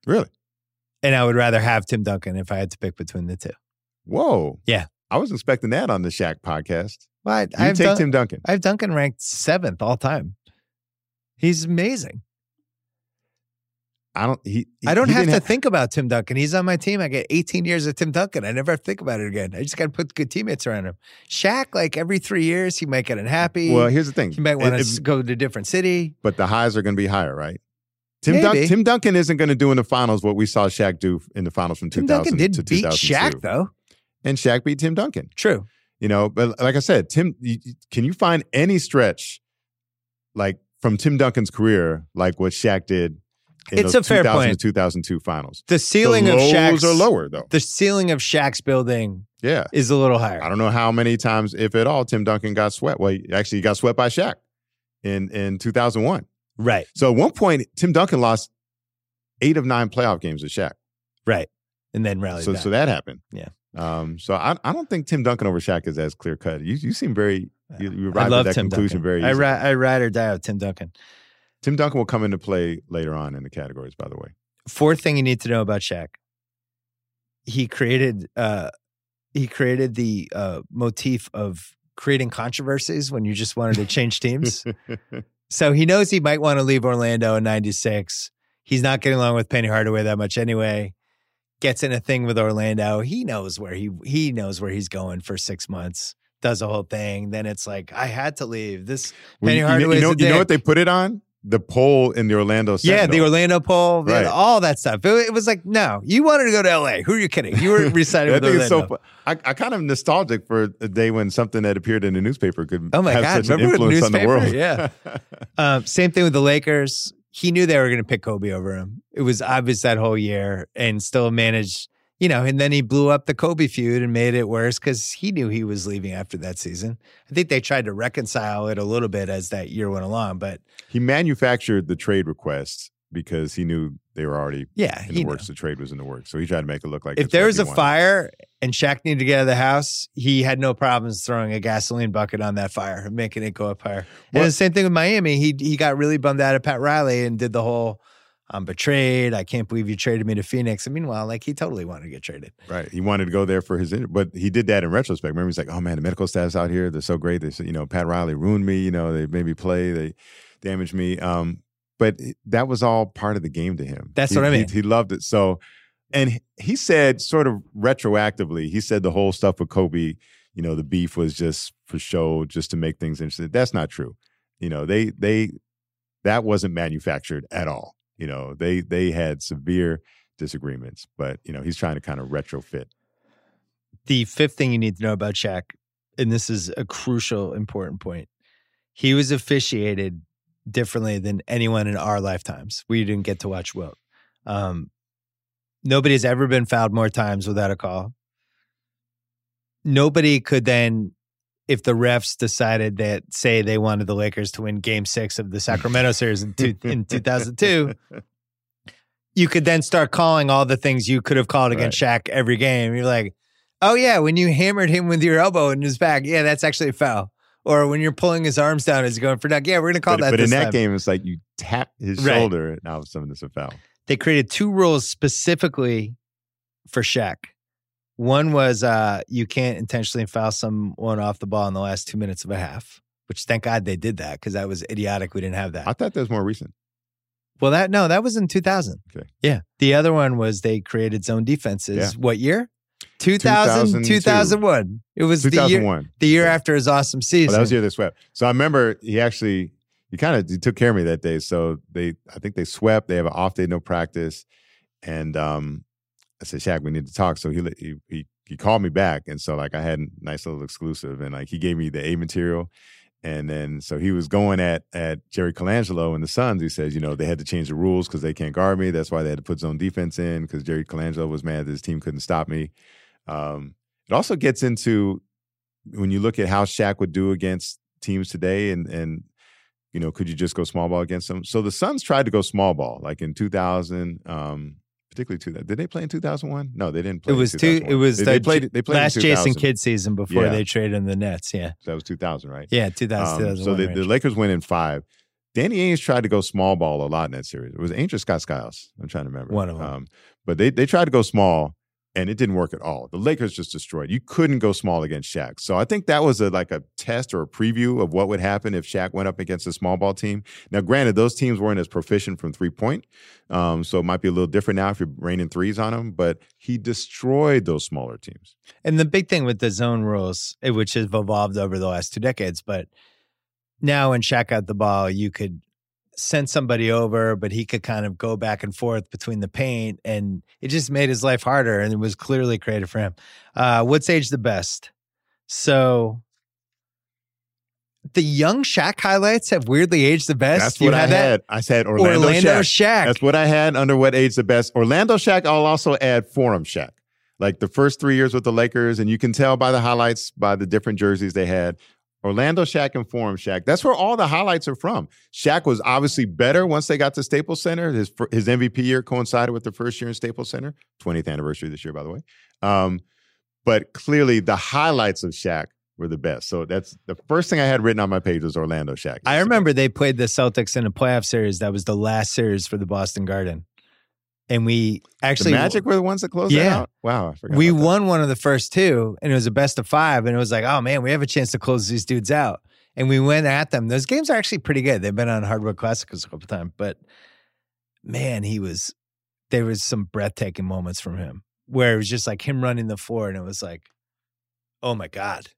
Really? and I would rather have Tim Duncan if I had to pick between the two. Whoa. Yeah. I was expecting that on the Shaq podcast. Well, I, You I've take done, Tim Duncan. I have Duncan ranked seventh all time. He's amazing. I don't he, I don't he have to think about Tim Duncan. He's on my team. I get 18 years of Tim Duncan. I never have to think about it again. I just got to put good teammates around him. Shaq, like every three years, he might get unhappy. Well, here's the thing. he might want to go to a different city. but the highs are going to be higher, right? Tim, Dun- Tim Duncan isn't going to do in the finals what we saw Shaq do in the finals from Tim 2000 Duncan did to beat 2002. Shaq, though. And Shaq beat Tim Duncan. True. You know, but like I said, Tim, you, can you find any stretch like from Tim Duncan's career like what Shaq did It's a fair 2000 point. 2002 finals? The ceiling the of Shaq's are lower though. The ceiling of Shaq's building Yeah. is a little higher. I don't know how many times, if at all, Tim Duncan got swept. Well, he actually he got swept by Shaq in in 2001. Right. So at one point, Tim Duncan lost eight of nine playoff games to Shaq. Right. And then rallied So back. so that happened. Yeah. Um. So I I don't think Tim Duncan over Shaq is as clear cut. You you seem very you, you I arrived love at that Tim conclusion Duncan. very I, easily. ri- I ride or die with Tim Duncan. Tim Duncan will come into play later on in the categories. By the way. fourth thing you need to know about Shaq. He created uh he created the uh motif of creating controversies when you just wanted to change teams. so he knows he might want to leave Orlando in 96. He's not getting along with Penny Hardaway that much anyway. Gets in a thing with Orlando. He knows where he he knows where he's going for 6 months. Does the whole thing. Then it's like I had to leave. This Well, Penny know, you know, you know what they put it on? The poll in the Orlando. Yeah, the Orlando poll, Right. all that stuff. It, it was like, no, you wanted to go to LA. Who are you kidding? You were residing I with think it's Orlando. so. fu- I, I kind of nostalgic for a day when something that appeared in a newspaper could Oh my have God, such an remember the influence on the world. Yeah. Um, same thing with the Lakers. He knew they were going to pick Kobe over him. It was obvious that whole year, and still managed, you know. And then he blew up the Kobe feud and made it worse because he knew he was leaving after that season. I think they tried to reconcile it a little bit as that year went along, but he manufactured the trade request because he knew they were already Yeah, in he the knew. works. The trade was in the works, so he tried to make it look like If there was a wanted. fire and Shaq needed to get out of the house, he had no problems throwing a gasoline bucket on that fire and making it go up higher. What- And the same thing with Miami. He he got really bummed out at Pat Riley and did the whole I'm betrayed. I can't believe you traded me to Phoenix. And meanwhile, like he totally wanted to get traded. Right. He wanted to go there for his injury, but he did that in retrospect. Remember, he's like, "Oh man, the medical staff's out here. They're so great. They, said, you know, Pat Riley ruined me. You know, they made me play. They damaged me." Um, but that was all part of the game to him. That's He- what I he- mean. He, loved it. So, and he- he said, sort of retroactively, he said the whole stuff with Kobe. You know, the beef was just for show, just to make things interesting. That's not true. You know, they they that wasn't manufactured at all. You know, they they had severe disagreements, but you know, he's trying to kind of retrofit. The fifth thing you need to know about Shaq, and this is a crucial, important point. He was officiated differently than anyone in our lifetimes. We didn't get to watch Wilt. Um, nobody's ever been fouled more times without a call. Nobody could then, if the refs decided that, say, they wanted the Lakers to win Game Six of the Sacramento series in, two, in 2002, you could then start calling all the things you could have called against Shaq every game. You're like, oh yeah, when you hammered him with your elbow in his back, yeah, that's actually a foul. Or when you're pulling his arms down as he's going for dunk, yeah, we're gonna call but, that. but in that time. game, it's like you tap his Right. shoulder, and now something is a foul. they created two rules specifically for Shaq. One was uh, you can't intentionally foul someone off the ball in the last two minutes of a half. Which thank God they did that because that was idiotic. We didn't have that. I thought that was more recent. Well, that no, that was in 2000. Okay. Yeah. The other one was they created zone defenses. Yeah. What year? 2000, 2001. It was the year, 2001. the year Okay. after his awesome Oh, season. that was the year they swept. So I remember he actually he kind of he took care of me that day. So they I think they swept. They have an off day, no practice, and um, I said, Shaq, we need to talk. So he he he he called me back, and so like I had a nice little exclusive, and like he gave me the A material. And then, so he was going at at Jerry Colangelo and the Suns. He says, you know, they had to change the rules because they can't guard me. That's why they had to put zone defense in because Jerry Colangelo was mad that his team couldn't stop me. Um, it also gets into when you look at how Shaq would do against teams today, and and you know, could you just go small ball against them? So the Suns tried to go small ball, like in 2000, um, particularly two. Did they play in 2001? No, they didn't play. it was in two. It was they, the they played. They played last Jason 2000. Kidd season before Yeah. they traded in the Nets. Yeah, So that was 2000, right? yeah, 2000. Um, so the, the. Lakers win in five. Danny Ainge tried to go small ball a lot in that series. It was Ainge or Scott Skiles. I'm trying to remember. One of 'em. Um, but they they tried to go small, and it didn't work at all. The Lakers just destroyed. You couldn't go small against Shaq. So I think that was a like a test or a preview of what would happen if Shaq went up against a small ball team. Now, granted, those teams weren't as proficient from three point, um, so it might be a little different now if you're raining threes on them. But he destroyed those smaller teams. And the big thing with the zone rules, eh, which has evolved over the last two decades, but now when Shaq got the ball, you could send somebody over, but he could kind of go back and forth between the paint, and it just made his life harder. And it was clearly created for him. Uh, what's age the best? So the young Shaq highlights have weirdly aged the best. That's You what I had that? I said Orlando, Orlando Shaq. Shaq. That's what I had under what age the best. Orlando Shaq, I'll also add Forum Shaq. Like the first three years with the Lakers, and you can tell by the highlights, by the different jerseys they had. Orlando Shaq and Forum Shaq. That's where all the highlights are from. Shaq was obviously better once they got to Staples Center. His his MVP year coincided with the first year in Staples Center, 20th anniversary this year, by the way. Um, but clearly, the highlights of Shaq were the best. So that's the first thing I had written on my page was Orlando Shaq. I remember they played the Celtics in a playoff series. That was the last series for the Boston Garden. And we actually the Magic were the ones that closed Yeah. out. Wow, I forgot. we won one of the first two, and it was a best of five. And it was like, oh man, we have a chance to close these dudes out. And we went at them. Those games are actually pretty good. They've been on Hardwood Classics a couple of times, but man, he was. There was some breathtaking moments from him where it was just like him running the floor, and it was like, oh my god,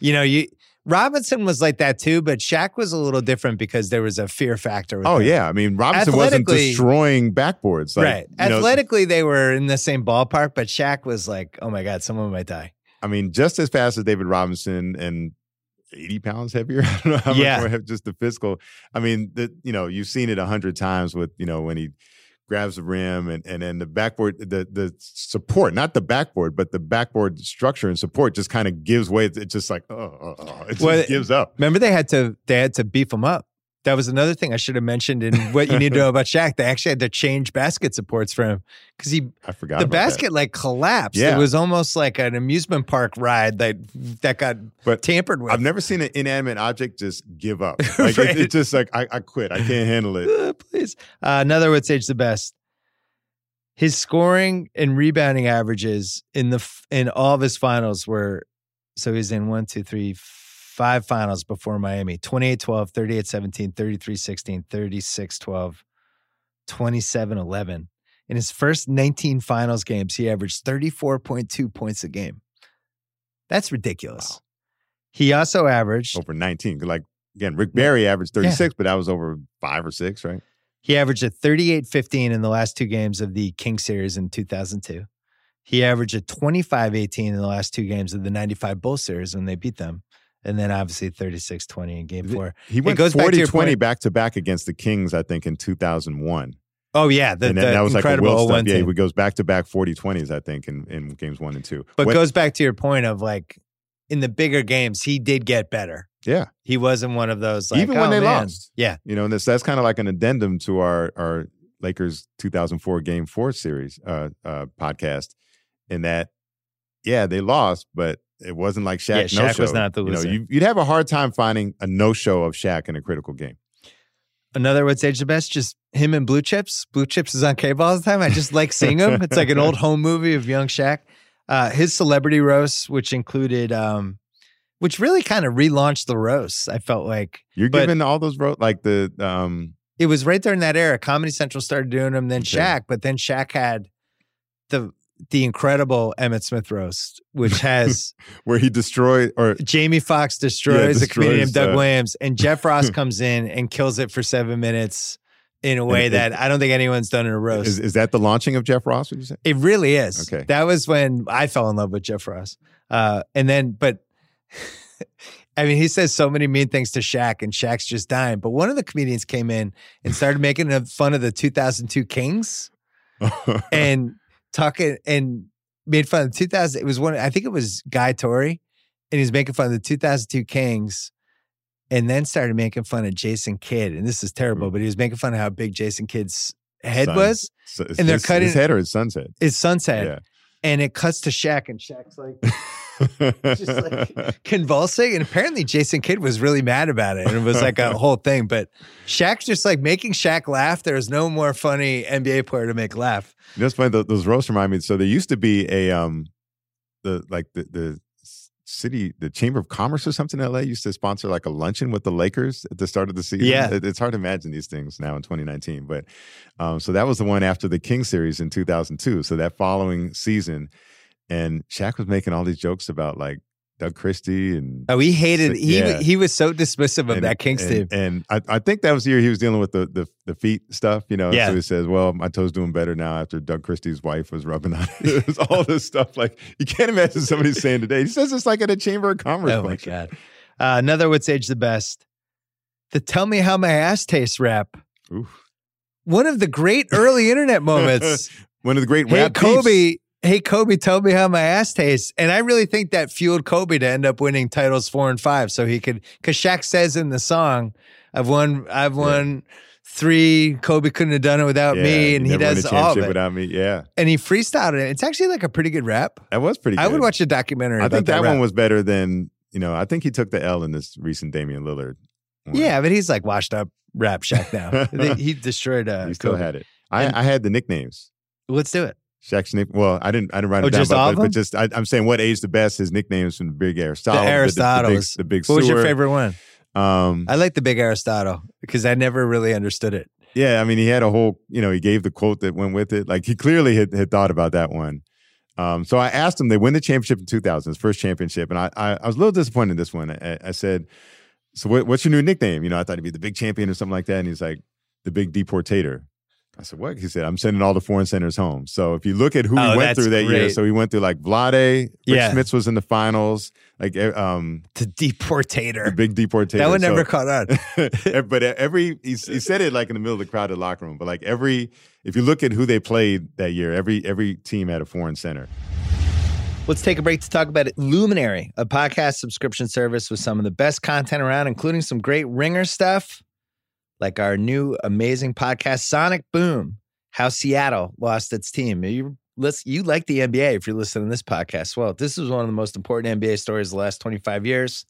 you know, you Robinson was like that too, but Shaq was a little different because there was a fear factor. With Oh him. yeah, I mean Robinson wasn't destroying backboards, like, right. you know, Athletically, they were in the same ballpark, but Shaq was like, oh my god, someone might die. I mean, just as fast as David Robinson and eighty pounds heavier. I don't know how Yeah. much more just the physical. I mean, the you know you've seen it a hundred times with you know when he grabs the rim and and then the backboard the the support not the backboard but the backboard structure and support just kind of gives way. It's just like oh, oh, oh, it just Well, gives up. Remember, they had to they had to beef them up that was another thing I should have mentioned in what you need to know about Shaq. They actually had to change basket supports for him because he I forgot the about that. basket like collapsed. Yeah. It was almost like an amusement park ride that that got But tampered with. I've never seen an inanimate object just give up. Like Right. it, it's just like I, I quit. I can't handle it. Uh, please. Uh, another would say it's the best. His scoring and rebounding averages in the in all of his finals were so he's in one, two, three, five finals before Miami 28 12, 38 17, 33 16, 36 12, 27 11. In his first 19 finals games, he averaged 34.2 points a game. That's ridiculous. Wow. He also averaged Over 19. Like again, Rick Barry averaged 36, but that was over five or six, right? He averaged a 38 15 in the last two games of the King Series in 2002. He averaged a 25 18 in the last two games of the 95 Bull Series when they beat them. And then obviously 36 20 in game four. He went goes back to 40 your 20 point- back to back against the Kings, I think, in 2001. Oh, yeah. The, and then the that was like a incredible Will 01 stuff. Yeah, he goes back to back 40 20s, I think, in, in games one and two. But When- goes back to your point of like in the bigger games, he did get better. yeah. He wasn't one of those like, Even when oh, they man. lost. Yeah. You know, and this, that's kind of like an addendum to our, our Lakers 2004 game four series uh, uh, podcast in that, yeah, they lost, but it wasn't like Shaq Yeah, no Shaq was show. not the You know, you, you'd have a hard time finding a no show of Shaq in a critical game. Another would say the best, just him and Blue Chips. Blue Chips is on cable all the time. I just like seeing him. It's like an old home movie of young Shaq. Uh, his celebrity roast, which included, um, which really kind of relaunched the roast. I felt like You're But- giving all those ro- like the um it was right during that era. Comedy Central started doing them, then Okay. Shaq, but then Shaq had the the incredible Emmitt Smith roast, which has where he destroyed or Jamie Foxx destroys a comedian named Doug uh, Williams, and Jeff Ross comes in and kills it for seven minutes in a way And- that I don't think anyone's done in a roast. is, is that the launching of Jeff Ross? Would you say? It really is. Okay. That was when I fell in love with Jeff Ross. Uh, and then, but I mean, he says so many mean things to Shaq, and Shaq's just dying. But one of the comedians came in and started making fun of the 2002 Kings and talking and made fun of the 2000. It was one, I think it was Guy Torry, and he's making fun of the 2002 Kings. And then started making fun of Jason Kidd, and this is terrible. Mm. But he was making fun of how big Jason Kidd's head Son. was, And they're his, cutting- his head or his son's head. his son's head Yeah. And it cuts to Shaq, and Shaq's like just like convulsing. And apparently, Jason Kidd was really mad about it, and it was like a whole thing. But Shaq's just like making Shaq laugh. There's no more funny NBA player to make laugh. That's funny. Those, those roasts remind me. So there used to be a um, the like the the city, the Chamber of Commerce or something in LA used to sponsor like a luncheon with the Lakers at the start of the season. Yeah. It- it's hard to imagine these things now in 2019. But um, so that was the one after the King series in 2002. So that following season, and Shaq was making all these jokes about like Doug Christie and Oh, he hated. He Yeah. he was so dismissive of and- that Kings and, team. And I, I think that was the year he was dealing with the the, the feet stuff, you know. Yeah. So he says, Well, my toe's doing better now after Doug Christie's wife was rubbing on it. It was all this stuff. Like you can't imagine somebody saying today. He says it's like at a chamber of commerce. Oh my god! Uh, another would age the best. The "Tell Me How My Ass Tastes" rap. Oof. One of the great early internet moments. One of the great hey rap Kobe, beefs. Hey Kobe, tell me how my ass tastes. And I really think that fueled Kobe to end up winning titles four and five, so he could. Because Shaq says in the song, "I've won, I've won three. Kobe couldn't have done it without Yeah, me," and he a does all of it. without me. Yeah, and he freestyled it. It's actually like a pretty good rap. that was pretty. Good. I would watch a documentary. I think that, rap. one was better than you know. I think he took the L in this recent Damian Lillard. one. Yeah, but he's like washed up rap Shaq now. He destroyed. Uh, he still Kobe. had it. I, And- I had the nicknames. Let's do it. Shaq's nick. Well, I didn't. I didn't write Oh, it down, just but, but, just I, I'm saying what age the best. His nicknames from the Big Aristotle, The the, Aristotles. the, big, the big What was your favorite one? Um, I like the Big Aristotle because I never really understood it. yeah, I mean, he had a whole. You know, he gave the quote that went with it. Like he clearly had, had thought about that one. Um, so I asked him. They win the championship in 2000, his first championship, and I I, I was a little disappointed in this one. I, I said, "So what, what's your new nickname?" You know, I thought he'd be the Big Champion or something like that, and he's like, "The Big Deportator." I said, "What?" He said, "I'm sending all the foreign centers home." So if you look at who Oh, he went through that year, so he went through like Vlade, Rick Yeah. Smits was in the finals, like um, The the deportator. big deportator. That one So- never caught on. but every he, he said it like in the middle of the crowded locker room. But like every, if you look at who they played that year, every every team had a foreign center. Let's take a break to talk about it. Luminary, a podcast subscription service with some of the best content around, including some great ringer stuff. Like our new amazing podcast, Sonic Boom, how Seattle lost its team. You, listen, you like the NBA if you're listening to this podcast. Well, this is one of the most important NBA stories of the last 25 years.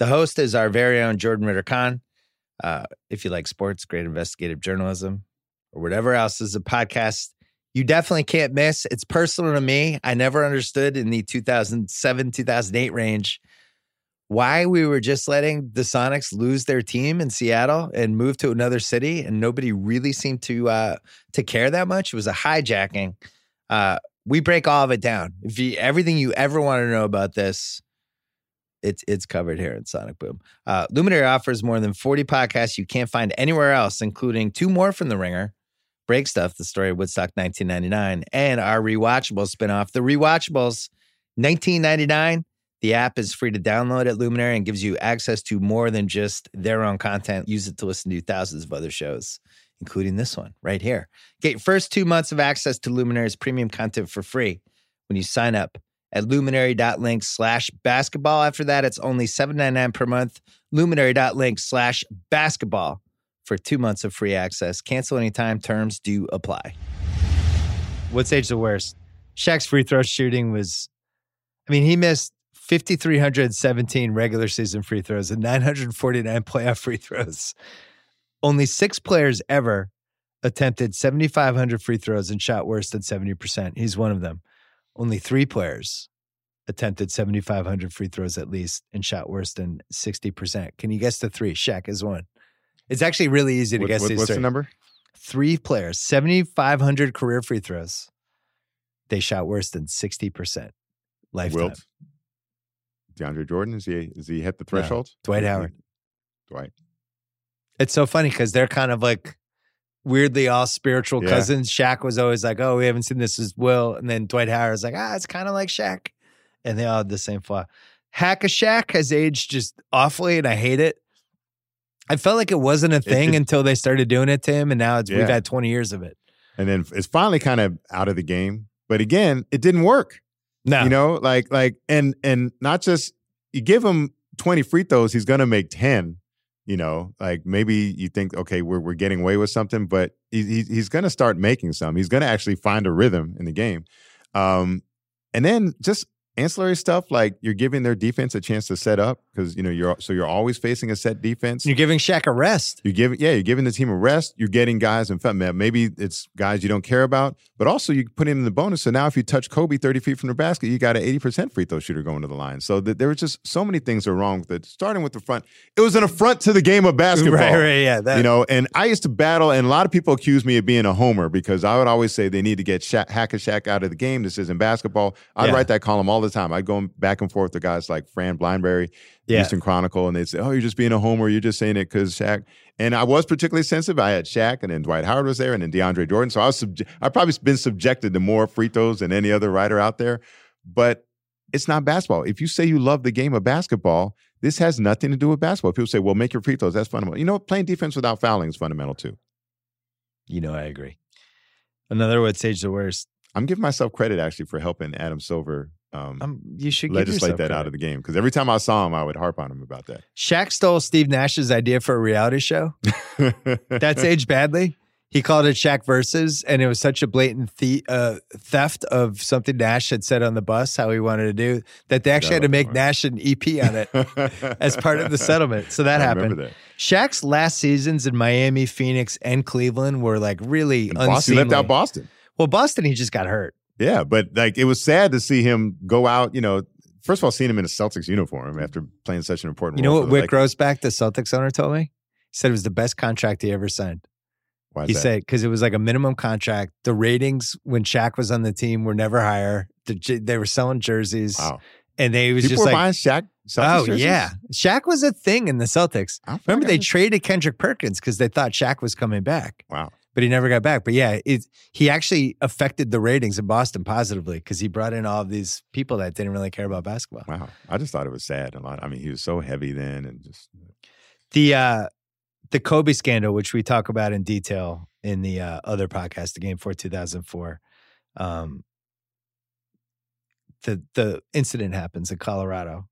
The host is our very own Jordan Ritter Conn. Uh, if you like sports, great investigative journalism, or whatever else is a podcast you definitely can't miss. It's personal to me. I never understood in the 2007, 2008 range why we were just letting the Sonics lose their team in Seattle and move to another city, and nobody really seemed to uh, to care that much. It was a hijacking. Uh, we break all of it down. If you everything you ever want to know about this, it's it's covered here in Sonic Boom. Uh, Luminary offers more than 40 podcasts you can't find anywhere else, including two more from The Ringer, Break Stuff, the story of Woodstock 1999, and our rewatchable spinoff, The Rewatchables 1999. The app is free to download at Luminary and gives you access to more than just their own content. Use it to listen to thousands of other shows, including this one right here. Get your first two months of access to Luminary's premium content for free when you sign up at luminary.link slash basketball. After that, it's only $7.99 per month. Luminary.link slash basketball for two months of free access. Cancel anytime. Terms do apply. What's age the worst? Shaq's free throw shooting was, I mean, he missed 5,317 regular season free throws and 949 playoff free throws. Only six players ever attempted 7,500 free throws and shot worse than 70%. He's one of them. Only three players attempted 7,500 free throws at least and shot worse than 60%. Can you guess the three? Shaq is one. It's actually really easy to What- guess what- these what's three. the number? Three players, 7,500 career free throws. They shot worse than 60% lifetime. Wilt. DeAndre Jordan is he is he hit the threshold? Dwight Howard. Dwight. It's so funny because they're kind of like weirdly all spiritual Yeah. cousins. Shaq was always like, oh, we haven't seen this as Wilt. And then Dwight Howard was like, ah, it's kind of like Shaq. And they all had the same flaw. Hack a Shaq has aged just awfully, and I hate it. I felt like it wasn't a thing until they started doing it to him, and now it's we've Yeah. had 20 years of it. And then it's finally kind of out of the game. But again, it didn't work. No. You know, like like and and not just you give him 20 free throws, he's gonna make 10. You know, like maybe you think, okay, we're we're getting away with something, but he, he, he's gonna start making some. He's gonna actually find a rhythm in the game. Um, and then just ancillary stuff like you're giving their defense a chance to set up because you know you're so you're always facing a set defense. You're giving Shaq a rest. You're giving, yeah, you're giving the team a rest. You're getting guys man, maybe it's guys you don't care about, but also you put him in the bonus. So now if you touch Kobe 30 feet from the basket, you got an 80% free throw shooter going to the line. So that there were just so many things that are wrong with it. Starting with the front, it was an affront to the game of basketball. Right, right, yeah. That, You know, and I used to battle, and a lot of people accuse me of being a homer because I would always say they need to get Sha Hack a Shaq out of the game. This isn't basketball. I'd Yeah. write that column all the time. I'd go back and forth to guys like Fran Blinebury, Yeah. Houston Chronicle, and they'd say, "Oh, you're just being a homer. You're just saying it because Shaq." And I was particularly sensitive. I had Shaq, and then Dwight Howard was there, and then DeAndre Jordan. So I was subje- I've probably been subjected to more free throws than any other writer out there. But it's not basketball. If you say you love the game of basketball, this has nothing to do with basketball. People say, "Well, make your free throws." That's fundamental. You know, playing defense without fouling is fundamental too. You know, I agree. Another would sage the worst. I'm giving myself credit actually for helping Adam Silver um, Um, you should legislate that out of the game because every time I saw him, I would harp on him about that. Shaq stole Steve Nash's idea for a reality show. That's aged badly. He called it Shaq Versus, and it was such a blatant the- uh, theft of something Nash had said on the bus, how he wanted to do, that they actually had to make. Nash an EP on it as part of the settlement. So that I happened. that. Shaq's last seasons in Miami, Phoenix, and Cleveland were like really Boston, he left out Boston. Well, Boston, he just got hurt. Yeah, but like it was sad to see him go out. You know, first of all, seeing him in a Celtics uniform mm-hmm. after playing such an important. You know what Wyc Lakers. Grousbeck, the Celtics owner, told me? He said it was the best contract he ever signed. Why He that? said because it was like a minimum contract. The ratings when Shaq was on the team were never higher. The, they were selling jerseys, "Wow, and they was people just were like, buying Shaq." Celtics oh jerseys? yeah, Shaq was a thing in the Celtics. Remember they traded Kendrick Perkins because they thought Shaq was coming back, Wow, but he never got back. But yeah, it, he actually affected the ratings in Boston positively because he brought in all of these people that didn't really care about basketball. wow. I just thought it was sad a lot. I mean, he was so heavy then, and just The uh the Kobe scandal, which we talk about in detail in the uh, other podcast, the game for 2004. Um the the incident happens in Colorado.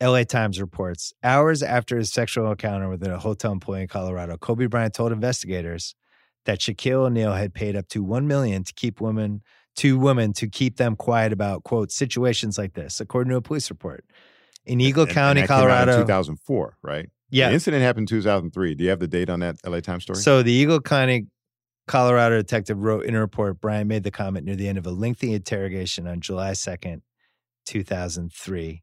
LA Times reports hours after his sexual encounter with a hotel employee in Colorado, Kobe Bryant told investigators that Shaquille O'Neal had paid up to one million to keep women to women to keep them quiet about quote situations like this, according to a police report in Eagle And- and County, that came out in Colorado. 2004, right? Yeah, The incident happened in 2003. Do you have the date on that LA Times story? So the Eagle County, Colorado detective wrote in a report, Bryant made the comment near the end of a lengthy interrogation on July 2nd, 2003.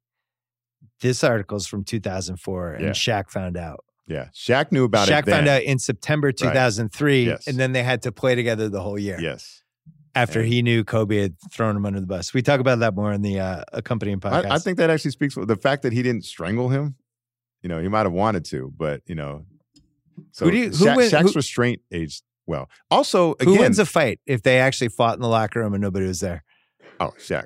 This article is from 2004, and Yeah. Shaq found out. yeah. Shaq knew about Shaq it then. found out in September 2003, Yes. and then they had to play together the whole year Yes. after And- he knew Kobe had thrown him under the bus. We talk about that more in the uh, accompanying podcast. I, I think that actually speaks for the fact that he didn't strangle him. You know, he might have wanted to, but you know, so Who do you- who Shaq- win- Shaq's who- restraint aged well. Also, Who wins a fight if they actually fought in the locker room and nobody was there? oh Shaq.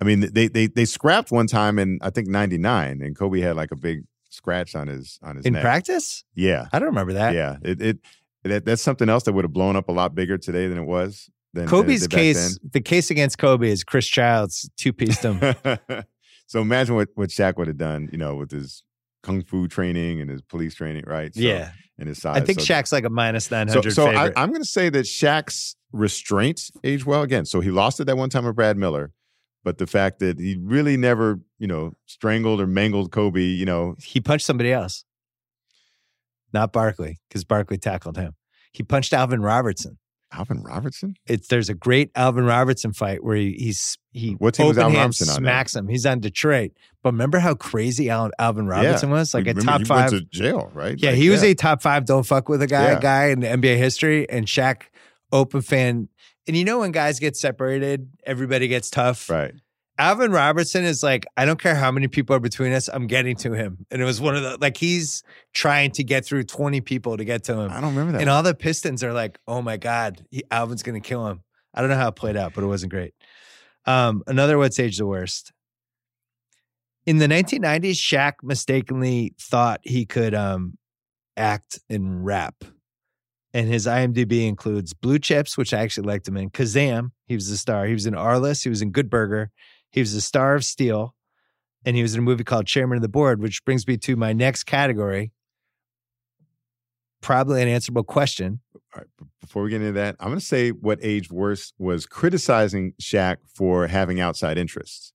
I mean, they they they scrapped one time in I think '99, and Kobe had like a big scratch on his on his In neck. practice? Yeah, I don't remember that. yeah. It it that, that's something else that would have blown up a lot bigger today than it was. Than, than Kobe's back case, the case against Kobe is Chris Childs two pieced him. so imagine what what Shaq would have done, you know, with his kung fu training and his police training, right? So, yeah. and his size. I think so, Shaq's like a minus So, 900 so I, I'm going to say that Shaq's restraint aged well again. So he lost it that one time with Brad Miller, but the fact that he really never, you know, strangled or mangled Kobe, you know, he punched somebody else, not Barkley, because Barkley tackled him. He punched Alvin Robertson. Alvin Robertson. It's there's a great Alvin Robertson fight where he, he's he What team was Alvin Robertson on smacks him. He's on Detroit, but remember how crazy Al, Alvin Robertson was? Like a top he five. Went to jail, right? Yeah, Like, he was a top five. Don't fuck with a guy Yeah. guy in NBA history, and Shaq open fan. And you know when guys get separated, everybody gets tough. right. Alvin Robertson is like, I don't care how many people are between us, I'm getting to him. And it was one of the like he's trying to get through 20 people to get to him. I don't remember that. And all the Pistons are like, oh my God, he, Alvin's gonna kill him. I don't know how it played out, but it wasn't great. Um, another what's age the worst. In the 1990s, Shaq mistakenly thought he could um, act and rap. And his IMDb includes Blue Chips, which I actually liked him in. Kazam, he was the star. He was in Arliss. He was in Good Burger. He was the star of Steel. And he was in a movie called Chairman of the Board, which brings me to my next category. Probably an answerable question. All right, before we get into that, I'm going to say what age worse was criticizing Shaq for having outside interests.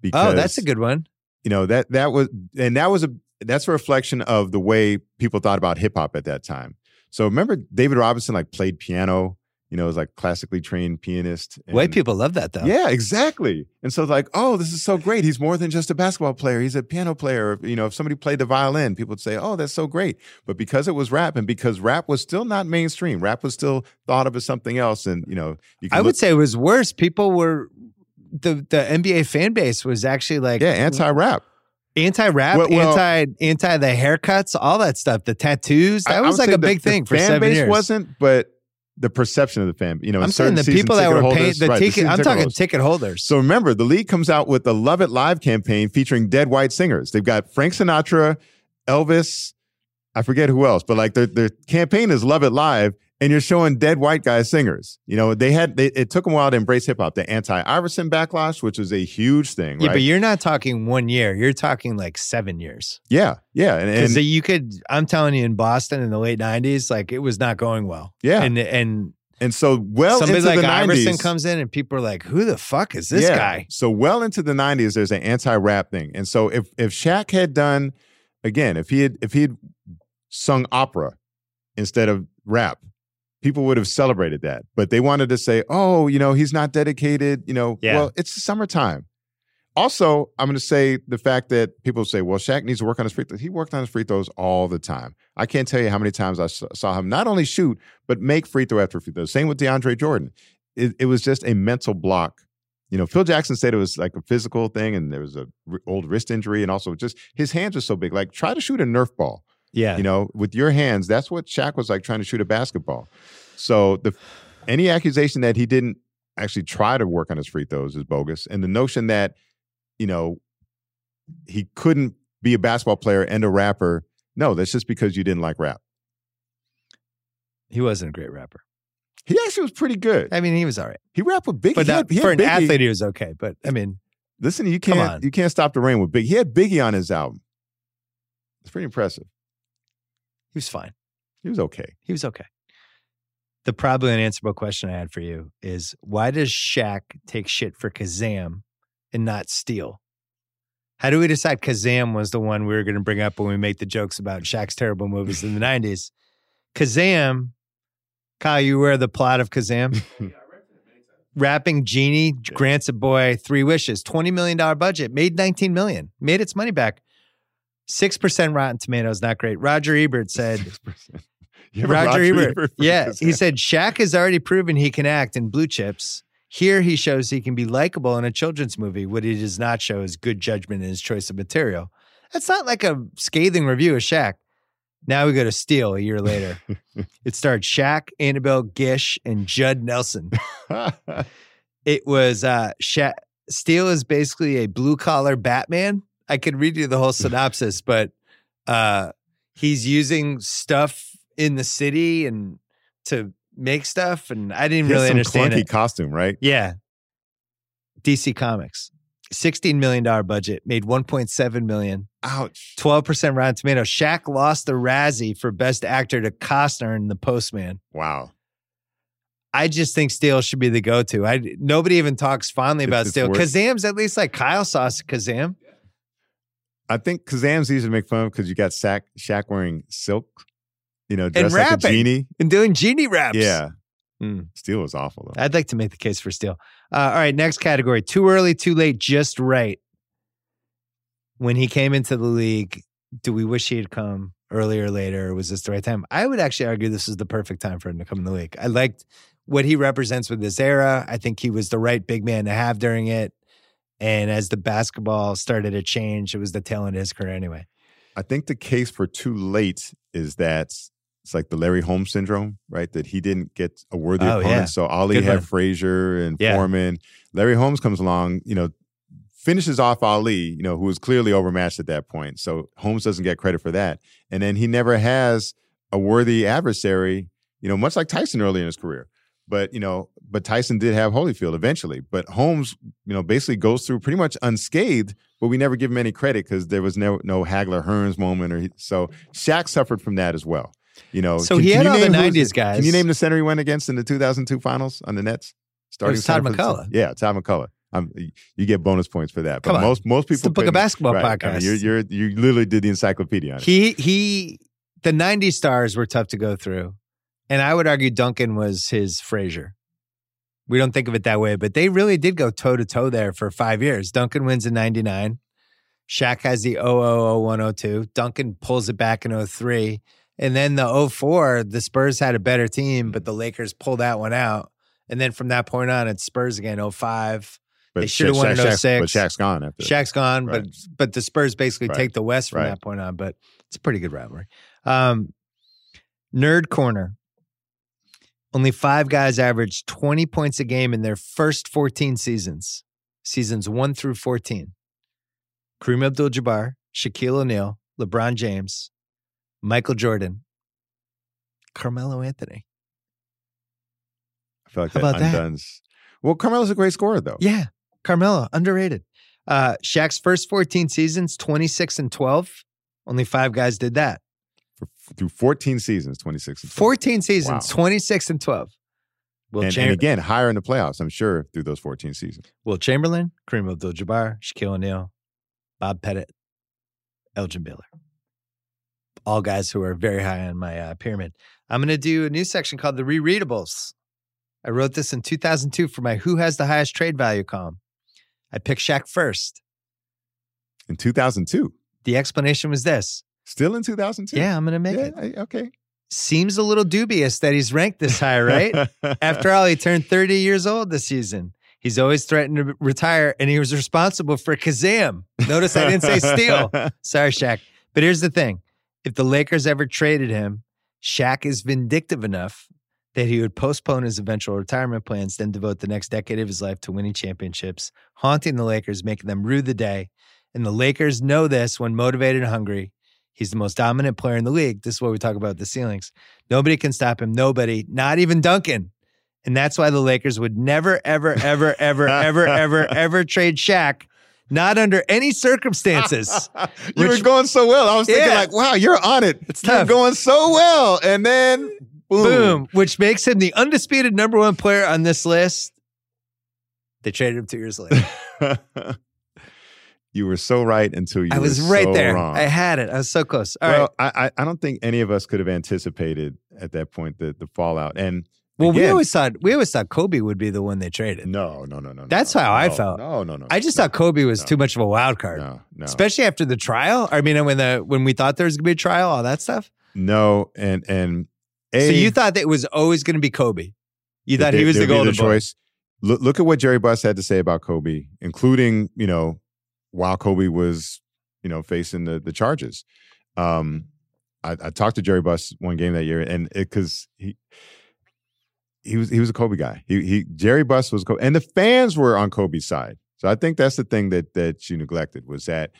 Because, oh, that's a good one. you know that that was and that was a that's a reflection of the way people thought about hip hop at that time. So remember David Robinson like played piano, you know, was like classically trained pianist. White people love that though. Yeah, exactly. And so like, oh, this is so great. He's more than just a basketball player. He's a piano player. You know, if somebody played the violin, people would say, oh, that's so great. But because it was rap and because rap was still not mainstream, rap was still thought of as something else. And you know, you I would look- say it was worse. People were the the NBA fan base was actually like yeah, anti-rap. Anti rap, Well- well- anti anti the haircuts, all that stuff, the tattoos. I- That I was would like a big the thing for fan seven base years. wasn't, but the perception of the fan, you know, I'm saying the people that were paying the right, ticket. season I'm ticket talking holders. ticket holders. So remember, the league comes out with the Love It Live campaign featuring dead white singers. They've got Frank Sinatra, Elvis, I forget who else, but like their their campaign is Love It Live, and you're showing dead white guy singers. You know, they had they, it took them a while to embrace hip hop. The anti Iverson backlash, which was a huge thing, yeah, right? but you're not talking one year. You're talking like seven years. yeah, yeah, and, Because and you could. I'm telling you, in Boston in the late '90s, like it was not going well. yeah, And and and so well somebody into like the Iverson 90s, comes in, and people are like, "Who the fuck is this Yeah. guy?" So well into the 90s, there's an anti-rap thing. And so if if Shaq had done again, if he had if he had sung opera instead of rap, people would have celebrated that. But they wanted to say, oh, you know, he's not dedicated, you know, Yeah. well, it's the summertime. Also, I'm going to say the fact that people say, well, Shaq needs to work on his free throws. He worked on his free throws all the time. I can't tell you how many times I saw him not only shoot, but make free throw after free throw. Same with DeAndre Jordan. It, it was just a mental block. You know, Phil Jackson said it was like a physical thing and there was a r- old wrist injury and also just his hands are so big. Like try to shoot a Nerf ball, Yeah, you know, with your hands. That's what Shaq was like trying to shoot a basketball. So the any accusation that he didn't actually try to work on his free throws is bogus. And the notion that, you know, he couldn't be a basketball player and a rapper, no, that's just because you didn't like rap. he wasn't a great rapper. He actually was pretty good. I mean, he was all right, He rapped with Biggie. but He had- he had for an Biggie. athlete, he was okay. But I mean, Listen, you can't you can't stop the rain with Big. He had Biggie on his album. It's pretty impressive. He was fine. He was okay. He was okay. The probably unanswerable question I had for you is why does Shaq take shit for Kazam and not Steel? How do we decide Kazam was the one we were going to bring up when we make the jokes about Shaq's terrible movies in the 90s? Kazam, Kyle, you aware of the plot of Kazam? Rapping genie grants a boy three wishes. $20 million budget, made 19 million, made its money back. 6% Rotten Tomatoes, not great. Roger Ebert said, 6%. You Roger, Ebert. for Yeah, he said Shaq has already proven he can act in Blue Chips. Here he shows he can be likable in a children's movie. What he does not show is good judgment in his choice of material. That's not like a scathing review of Shaq. Now we go to Steel a year later. it starred Shaq, Annabelle Gish, and Judd Nelson. It was uh Shaq. Steel is basically a blue collar Batman. I could read you the whole synopsis, but uh he's using stuff in the city and to make stuff, and I didn't really some understand clunky it. costume, right? Yeah. DC Comics. $16 million budget, made 1.7 million, Ouch. 12% Rotten Tomatoes. Shaq lost the Razzie for Best Actor to Costner in The Postman. Wow. I just think Steel should be the go-to. I nobody even talks fondly about it's Steel. worth- Kazam's at least like Kyle saw Kazam. I think Kazam's easy to make fun of because you got Shaq, Shaq wearing silk, you know, And dressed like a genie. and doing genie raps. Yeah. Hmm. Steel was awful though. I'd like to make the case for Steel. Uh, all right, next category: too early, too late, just right. When he came into the league, do we wish he had come earlier or later, or was this the right time? I would actually argue this is the perfect time for him to come in the league. I liked what he represents with this era. I think he was the right big man to have during it. And as the basketball started to change, it was the tail end of his career anyway. I think the case for too late is that it's like the Larry Holmes syndrome, right? That he didn't get a worthy Oh, opponent. yeah. So Ali Good had one. Frazier and Yeah. Foreman. Larry Holmes comes along, you know, finishes off Ali, you know, who was clearly overmatched at that point. So Holmes doesn't get credit for that. And then he never has a worthy adversary, you know, much like Tyson early in his career. But, you know, but Tyson did have Holyfield eventually. But Holmes, you know, basically goes through pretty much unscathed, but we never give him any credit because there was no no Hagler Hearns moment or he, so Shaq suffered from that as well. You know, So he had all the 90s guys. Can you name the center he went against in the 2002 finals on the Nets? Starting was Todd for the- MacCulloch. Yeah, Todd MacCulloch. Um, you get bonus points for that. But Come on. most most people It's the Book of Basketball right. I podcast. mean, you're, you're you literally did the encyclopedia on it. He he the 90s stars were tough to go through. And I would argue Duncan was his Frazier. We don't think of it that way, but they really did go toe to toe there for five years. Duncan wins in 99. Shaq has the 000102. Duncan pulls it back in 03. And then the 04, the Spurs had a better team, but the Lakers pulled that one out. And then from that point on, it's Spurs again, 05. but they should've won in Shaq- 06. But Shaq's gone after. Shaq's gone, Right. but but the Spurs basically Right. take the West from Right. that point on. But it's a pretty good rivalry. Um, Nerd corner. Only five guys averaged 20 points a game in their first 14 seasons, seasons one through 14. Kareem Abdul Jabbar, Shaquille O'Neal, LeBron James, Michael Jordan, Carmelo Anthony. I feel like How that about that? undoes. Well, Carmelo's a great scorer though. Yeah, Carmelo, underrated. Uh, Shaq's first 14 seasons, 26 and 12. Only five guys did that. Through 14 seasons, 26. and 12. 14 seasons, Wow. 26 and 12. Will, and, and again, higher in the playoffs, I'm sure, through those 14 seasons. Wilt Chamberlain, Kareem Abdul Jabbar, Shaquille O'Neal, Bob Pettit, Elgin Baylor. All guys who are very high on my uh, pyramid. I'm going to do a new section called the Rereadables. I wrote this in 2002 for my Who Has the Highest Trade Value column. I picked Shaq first. In 2002. The explanation was this. Still in 2002? Yeah, I'm going to make Yeah, it. I- okay. Seems a little dubious that he's ranked this high, right? After all, he turned 30 years old this season. He's always threatened to retire, and he was responsible for Kazam. Notice I didn't say Steel. Sorry, Shaq. But here's the thing if the Lakers ever traded him, Shaq is vindictive enough that he would postpone his eventual retirement plans, then devote the next decade of his life to winning championships, haunting the Lakers, making them rue the day. And the Lakers know this when motivated and hungry. He's the most dominant player in the league. This is what we talk about the ceilings. Nobody can stop him. Nobody, not even Duncan. And that's why the Lakers would never, ever, ever, ever, ever, ever, ever trade Shaq not under any circumstances. you Which- were going so well. I was thinking Yeah. like, wow, you're on it. It's You're tough. going so well. And then boom. Boom, which makes him the undisputed number one player on this list. They traded him two years later. you were so right until you I was were right so there. wrong. I had it. I was so close. All right. well, I, I I don't think any of us could have anticipated at that point the the fallout. And Well, we always thought we always thought Kobe would be the one they traded. no, no, no, no. That's no, how I no, felt. No, no, no. I just no, thought Kobe was too much of a wild card, No, no, especially after the trial. I mean, when the when we thought there was gonna be a trial, all that stuff. no. And and a, so you thought that it was always going to be Kobe. You thought he was the golden choice. Look, look at what Jerry Buss had to say about Kobe, including you know while Kobe was you know facing the the charges. Um, I, I talked to Jerry Buss one game that year, and because he he was he was a Kobe guy. He he Jerry Buss was Kobe, and the fans were on Kobe's side. So I think that's the thing that that you neglected was that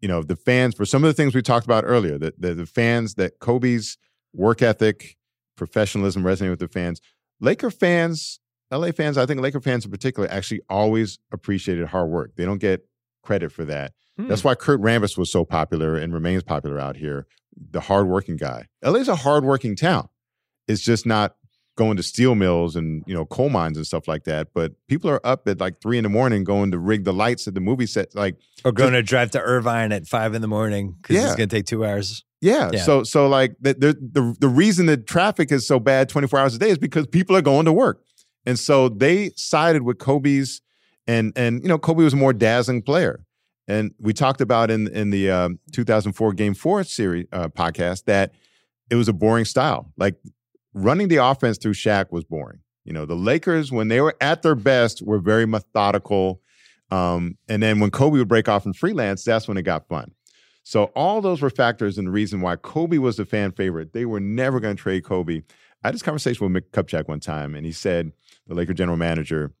you know the fans for some of the things we talked about earlier that the, the fans that Kobe's work ethic, professionalism resonated with the fans. Laker fans, LA fans, I think Laker fans in particular, actually always appreciated hard work. They don't get credit for that. Hmm. That's why Kurt Rambis was so popular and remains popular out here. The hardworking guy. LA's a hardworking town. It's just not going to steel mills and you know coal mines and stuff like that. But people are up at like three in the morning going to rig the lights at the movie set. Like or going to drive to Irvine at five in the morning because Yeah. it's going to take two hours. Yeah. Yeah. So so like the, the the the reason that traffic is so bad 24 hours a day is because people are going to work. And so they sided with Kobe's and and you know Kobe was a more dazzling player. And we talked about in in the um, 2004 Game 4 series uh, podcast that it was a boring style. Like running the offense through Shaq was boring. You know, the Lakers when they were at their best were very methodical. Um, and then when Kobe would break off from freelance, that's when it got fun. So all those were factors and the reason why Kobe was the fan favorite. They were never going to trade Kobe. I had this conversation with Mitch Kupchak one time, and he said, the Laker general manager,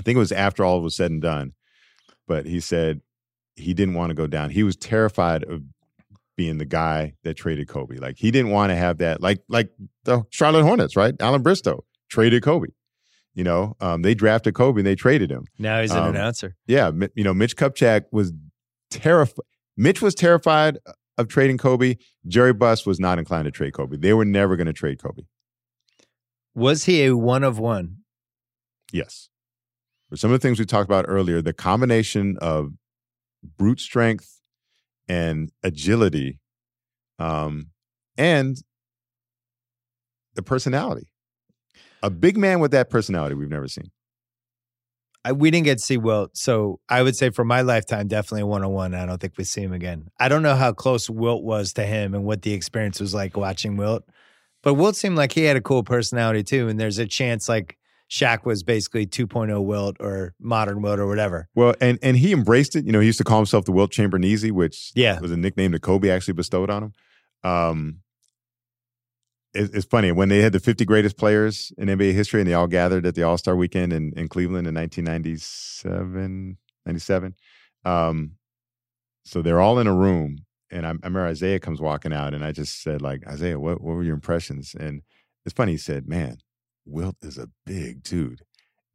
I think it was after all was said and done, but he said he didn't want to go down. He was terrified of being the guy that traded Kobe. Like he didn't want to have that, like like the Charlotte Hornets, right? Allan Bristow traded Kobe. You know, um, they drafted Kobe and they traded him. Now he's an Um, announcer. Yeah, you know, Mitch Kupchak was terrified. Mitch was terrified of trading Kobe. Jerry Buss was not inclined to trade Kobe. They were never going to trade Kobe. Was he a one of one? Yes. Some of the things we talked about earlier, the combination of brute strength and agility, um, and the personality. A big man with that personality we've never seen. I, we didn't get to see Wilt, so I would say for my lifetime, definitely one on one. I don't think we see him again. I don't know how close Wilt was to him and what the experience was like watching Wilt, but Wilt seemed like he had a cool personality too. And there's a chance like Shaq was basically 2.0 Wilt or modern Wilt or whatever. Well, and and he embraced it. You know, he used to call himself the Wilt Chamberneezy, which Yeah. was a nickname that Kobe actually bestowed on him. Um, it- it's funny when they had the 50 greatest players in NBA history, and they all gathered at the All Star Weekend in, in Cleveland in 1997, 97. Um, so they're all in a room, and I, I remember Isiah comes walking out, and I just said, like, Isiah, what what were your impressions? And it's funny. He said, "Man, Wilt is a big dude."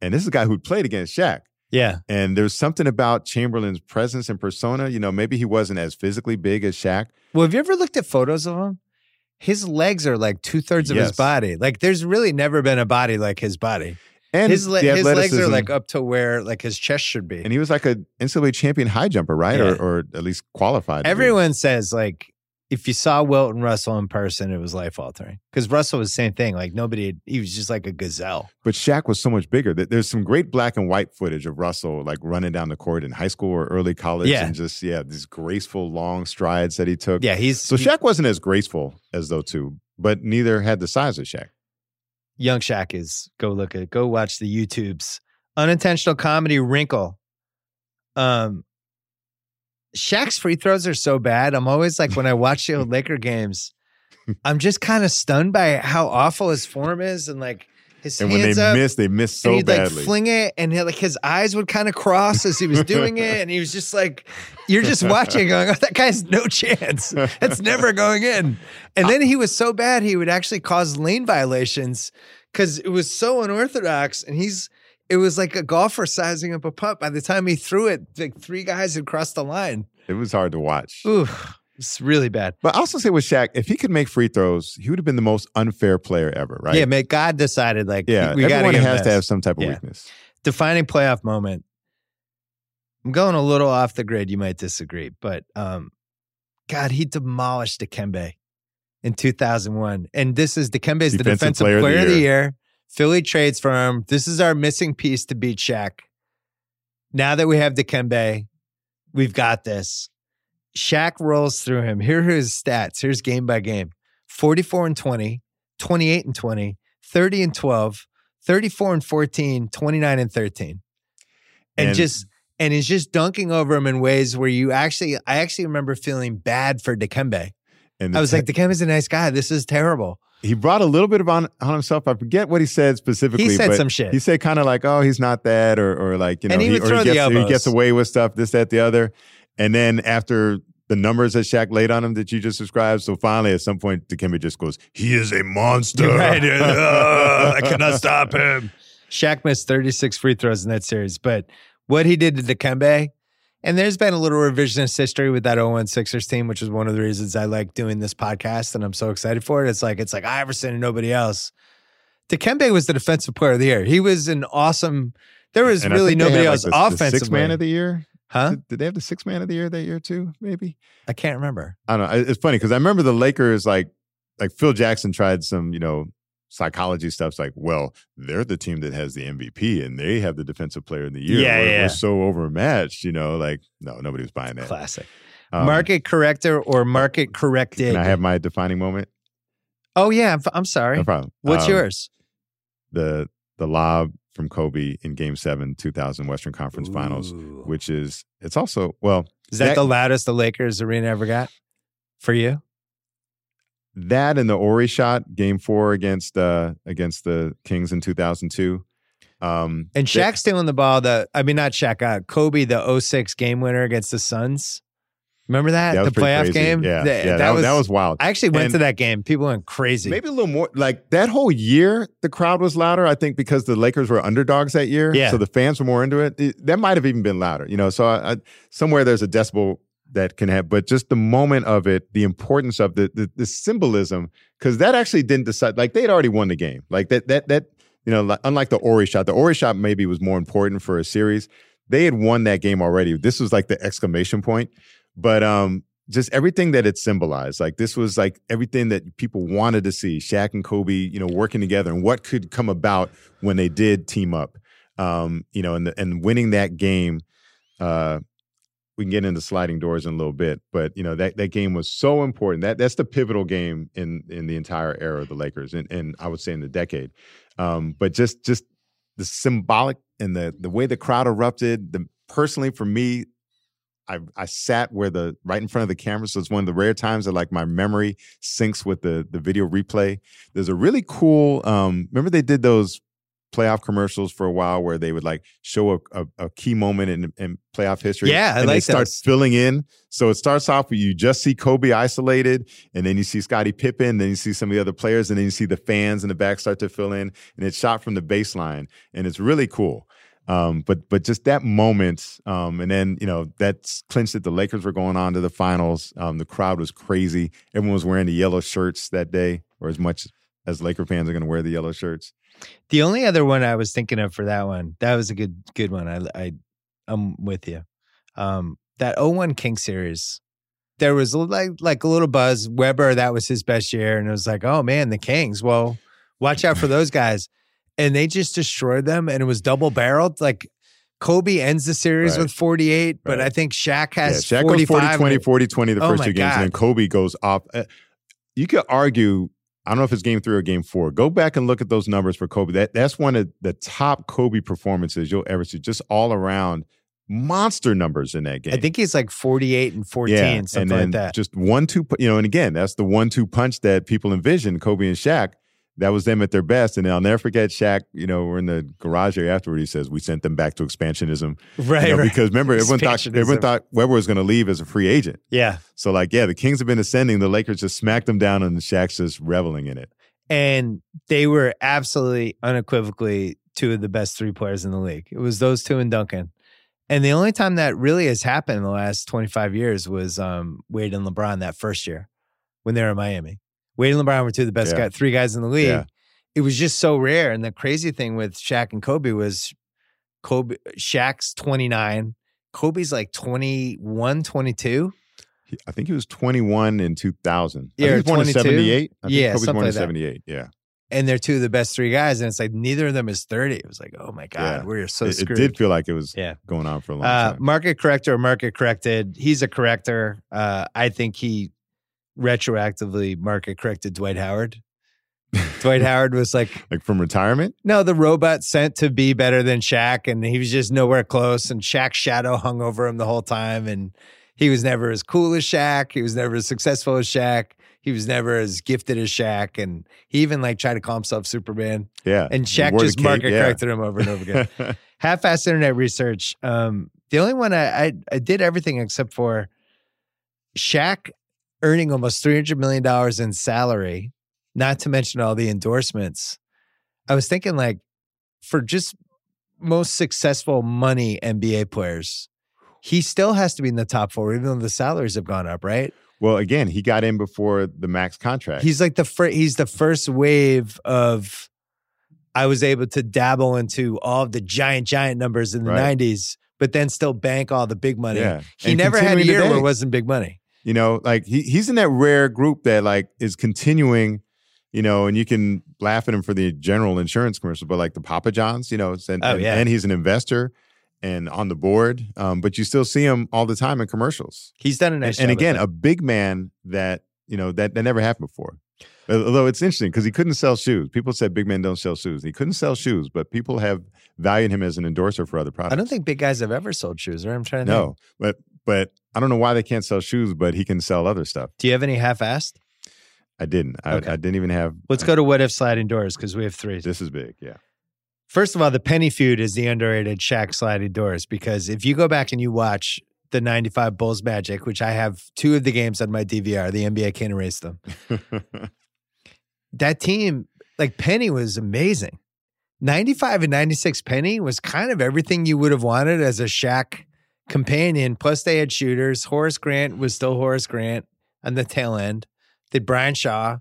And this is a guy who played against Shaq. Yeah. And there's something about Chamberlain's presence and persona. You know, maybe he wasn't as physically big as Shaq. Well, have you ever looked at photos of him? His legs are like two thirds of his body. Like there's really never been a body like his body. And his le- his legs are like up to where like his chest should be. And he was like a NCAA champion high jumper, right? Yeah. Or, or at least qualified. Everyone says like if you saw Wilton Russell in person, it was life altering. Because Russell was the same thing. Like nobody, he was just like a gazelle. But Shaq was so much bigger. There- There's some great black and white footage of Russell like running down the court in high school or early college, Yeah. and just yeah, these graceful long strides that he took. Yeah, he's So Shaq wasn't as graceful as those two, but neither had the size of Shaq. young Shaq is. Go look at. Go watch the YouTubes. Unintentional comedy wrinkle. Um, Shaq's free throws are so bad. I'm always like when I watch the old Laker games, I'm just kind of stunned by how awful his form is and like his And when they up. missed, they miss so and he'd badly. like fling it, and he, like his eyes would kind of cross as he was doing it, and he was just like, "You're just watching, going, oh, that guy's no chance. That's never going in." And then he was so bad, he would actually cause lane violations because it was so unorthodox, and he's it was like a golfer sizing up a putt. By the time he threw it, like three guys had crossed the line. It was hard to watch. Ooh, it's really bad. But I also say with Shaq, if he could make free throws, he would have been the most unfair player ever, right? Yeah, man. God decided like Yeah, we got everyone to has to have some type of Yeah. weakness. defining playoff moment. I'm going a little off the grid. You might disagree, but um, God, he demolished Dikembe in 2001, and this is Dikembe's the Defensive player player, of the of the year. Philly trades for him. This is our missing piece to beat Shaq. Now that we have Dikembe, we've got this. Shaq rolls through him. Here are his stats. Here's game by game 44 and 20, 28 and 20, 30 and 12, 34 and 14, 29 and 13. And, And- just and he's just dunking over him in ways where you actually I actually remember feeling bad for Dikembe. And I was te- like, Dikembe's a nice guy. This is terrible. He brought a little bit of on, on himself. I forget what he said specifically. He said some shit. He said kind of like, "Oh, he's not that," or or like you know, And he would or throw the gets, he gets away with stuff, this, that, the other. And then after the numbers that Shaq laid on him that you just described, so finally at some point, Dikembe just goes, "He is a monster." Right. Uh, I cannot stop him. Shaq missed 36 free throws in that series, but what he did to Dikembe, and there's been a little revisionist history with that 01 Sixers team, which is one of the reasons I like doing this podcast and I'm so excited for it. It's like it's like Iverson and nobody else. Dikembe was the defensive player of the year. He was an awesome. There was And really nobody else like, the, the six man of the year. huh? Did, did they have the six man of the year that year too? Maybe I can't remember. I don't know. It's funny because I remember the Lakers like like Phil Jackson tried some you know psychology stuff's like, well, they're the team that has the MVP and they have the defensive player of the year. Yeah, we're, yeah. we're so overmatched. You know, like no, nobody was buying that. Classic. Um, market corrector or market corrected. Can I have my defining moment? oh yeah, I'm, I'm sorry. No problem. What's Um, yours? The the lob from Kobe in Game Seven, 2000 Western Conference Finals, which is it's also well Is that, that- the loudest the Lakers arena ever got for you? That and the Horry shot, Game Four against uh against the Kings in 2002. Um, And that- Shaq stealing the ball. The I mean, not Shaq. Uh, Kobe, the 06 game winner against the Suns. Remember that, that the playoff crazy. game? Yeah, Th- yeah, that, was that was wild. I actually went And- to that game. People went crazy. Maybe a little more like that whole year, the crowd was louder. I think because the Lakers were underdogs that year, Yeah. so the fans were more into it. It- that might have even been louder, you know. So I, I, somewhere there's a decibel that can have, but just the moment of it, the importance of the the, the symbolism, because that actually didn't decide. Like they had already won the game. Like that that that you know, like, unlike the Horry shot, the Horry shot maybe was more important for a series. They had won that game already. This was like the exclamation point, but um. Just everything that it symbolized, like this was like everything that people wanted to see. Shaq and Kobe, you know, working together, and what could come about when they did team up, um, you know, and the, and winning that game. Uh, we can get into sliding doors in a little bit, but you know that that game was so important. That that's the pivotal game in in the entire era of the Lakers, and and I would say in the decade. Um, but just just the symbolic and the the way the crowd erupted. The personally for me, I I sat where the right in front of the camera, so it's one of the rare times that like my memory syncs with the the video replay. There's a really cool. Um, remember they did those playoff commercials for a while where they would like show a, a, a key moment in, in playoff history. Yeah, I and they like start those. filling in. So it starts off with you just see Kobe isolated, and then you see Scottie Pippen, then you see some of the other players, and then you see the fans in the back start to fill in, and it's shot from the baseline, and it's really cool. Um, but but just that moment, um, and then you know that's clinched that the Lakers were going on to the finals. Um, the crowd was crazy. Everyone was wearing the yellow shirts that day, or as much as Laker fans are going to wear the yellow shirts. The only other one I was thinking of for that one, that was a good good one. I I I'm with you. Um, that 01 King series, there was like like a little buzz. Webber, that was his best year, and it was like, oh man, the Kings. Well, watch out for those guys. And they just destroyed them, and it was double barreled. Like Kobe ends the series Right. with 48, but I think Shaq Yeah, has Shaq 45. goes 40 20, 40 20 the Oh first two games, and then Kobe goes off. Uh, you could argue, I don't know if it's game three or game four. Go back and look at those numbers for Kobe. That That's one of the top Kobe performances you'll ever see, just all around monster numbers in that game. I think he's like 48 and 14, yeah, something and then like that. just one two, you know, and again, that's the one two punch that people envision Kobe and Shaq. That was them at their best, and I'll never forget Shaq. You know, we're in the garage area afterward. He says, "We sent them back to expansionism." right, You know, right. Because remember, everyone thought everyone thought Webber was going to leave as a free agent. yeah. So like, yeah, the Kings have been ascending. The Lakers just smacked them down, and Shaq's just reveling in it. and they were absolutely unequivocally two of the best three players in the league. It was those two and Duncan. And the only time that really has happened in the last 25 years was um, Wade and LeBron that first year when they were in Miami. Wade and LeBron were two of the best Yeah. guy, three guys in the league. Yeah. It was just so rare. And the crazy thing with Shaq and Kobe was Kobe Shaq's 29, Kobe's like 21, 22. I think he was 21 in 2000. Yeah, I think he was born in 78. I think Yeah, Kobe's born in like that. 78. Yeah. And they're two of the best three guys. And it's like neither of them is 30. It was like, oh my God, Yeah. we're so it, it did feel like it was Yeah. going on for a long Uh, time. market corrector or market corrected. He's a corrector. Uh, I think he retroactively market corrected Dwight Howard. Dwight Howard was like, like from retirement? no, the robot sent to be better than Shaq, and he was just nowhere close. And Shaq's shadow hung over him the whole time, and he was never as cool as Shaq. He was never as successful as Shaq. He was never as gifted as Shaq, and he even like tried to call himself Superman. Yeah. And Shaq just market yeah. corrected him over and over again half-assed internet research. Um, the only one I, I I did everything except for Shaq earning almost three hundred million dollars in salary, not to mention all the endorsements. I was thinking like for just most successful money NBA players, he still has to be in the top four, even though the salaries have gone up, right? well, again, he got in before the max contract. He's like the first. He's the first wave of. I was able to dabble into all of the giant, giant numbers in the Right. '90s, but then still bank all the big money. yeah. He And never had a year where it wasn't big money. You know, like he, he's in that rare group that like is continuing, you know, and you can laugh at him for the general insurance commercial, but like the Papa Johns, you know, and, Oh, yeah. and he's an investor and on the board. Um, but you still see him all the time in commercials. He's done a nice and job. again, a big man that, you know, that, that never happened before. Although it's interesting because he couldn't sell shoes. People said big men don't sell shoes. He couldn't sell shoes, but people have valued him as an endorser for other products. I don't think big guys have ever sold shoes. Right? I'm trying to think. no, but but I don't know why they can't sell shoes, but he can sell other stuff. Do you have any half-assed? I didn't. I, Okay. I didn't even have. Let's uh, go to what if sliding doors because we have three. This is big. Yeah. First of all, the Penny feud is the underrated Shaq sliding doors because if you go back and you watch the 95 Bulls Magic, which I have two of the games on my DVR, the NBA can't erase them. that team, like Penny was amazing. 95 and 96 Penny was kind of everything you would have wanted as a Shaq companion. Plus, they had shooters. Horace Grant was still Horace Grant on the tail end. Did Brian Shaw.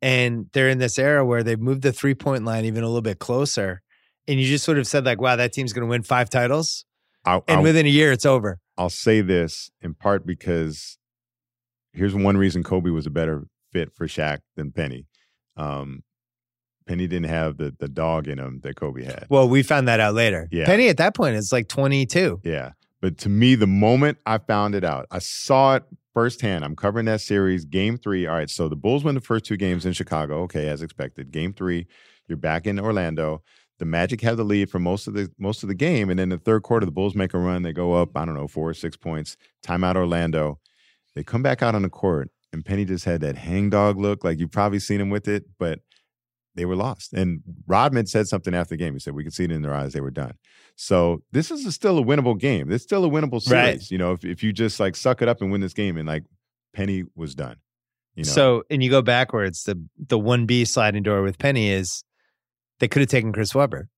And they're in this era where they've moved the three point line even a little bit closer. And you just sort of said, like, wow, that team's going to win five titles. I, And I, within a year, it's over. I'll say this in part because here's one reason Kobe was a better fit for Shaq than Penny. Um, Penny didn't have the the dog in him that Kobe had. Well, we found that out later. Yeah. Penny at that point is like 22. Yeah. But to me, the moment I found it out, I saw it firsthand. I'm covering that series, game three. All right. So the Bulls win the first two games in Chicago. Okay, as expected. Game three, you're back in Orlando. The Magic have the lead for most of the most of the game. And then the third quarter, the Bulls make a run. They go up, I don't know, four or six points. Timeout Orlando. They come back out on the court, and Penny just had that hangdog look. Like you've probably seen him with it, but they were lost. And Rodman said something after the game. He said, We could see it in their eyes, they were done. So this is a, still a winnable game. It's still a winnable series. Right. You know, if, if you just like suck it up and win this game, and like Penny was done. You know, So, and you go backwards, the the one B sliding door with Penny is they could have taken Chris Webber.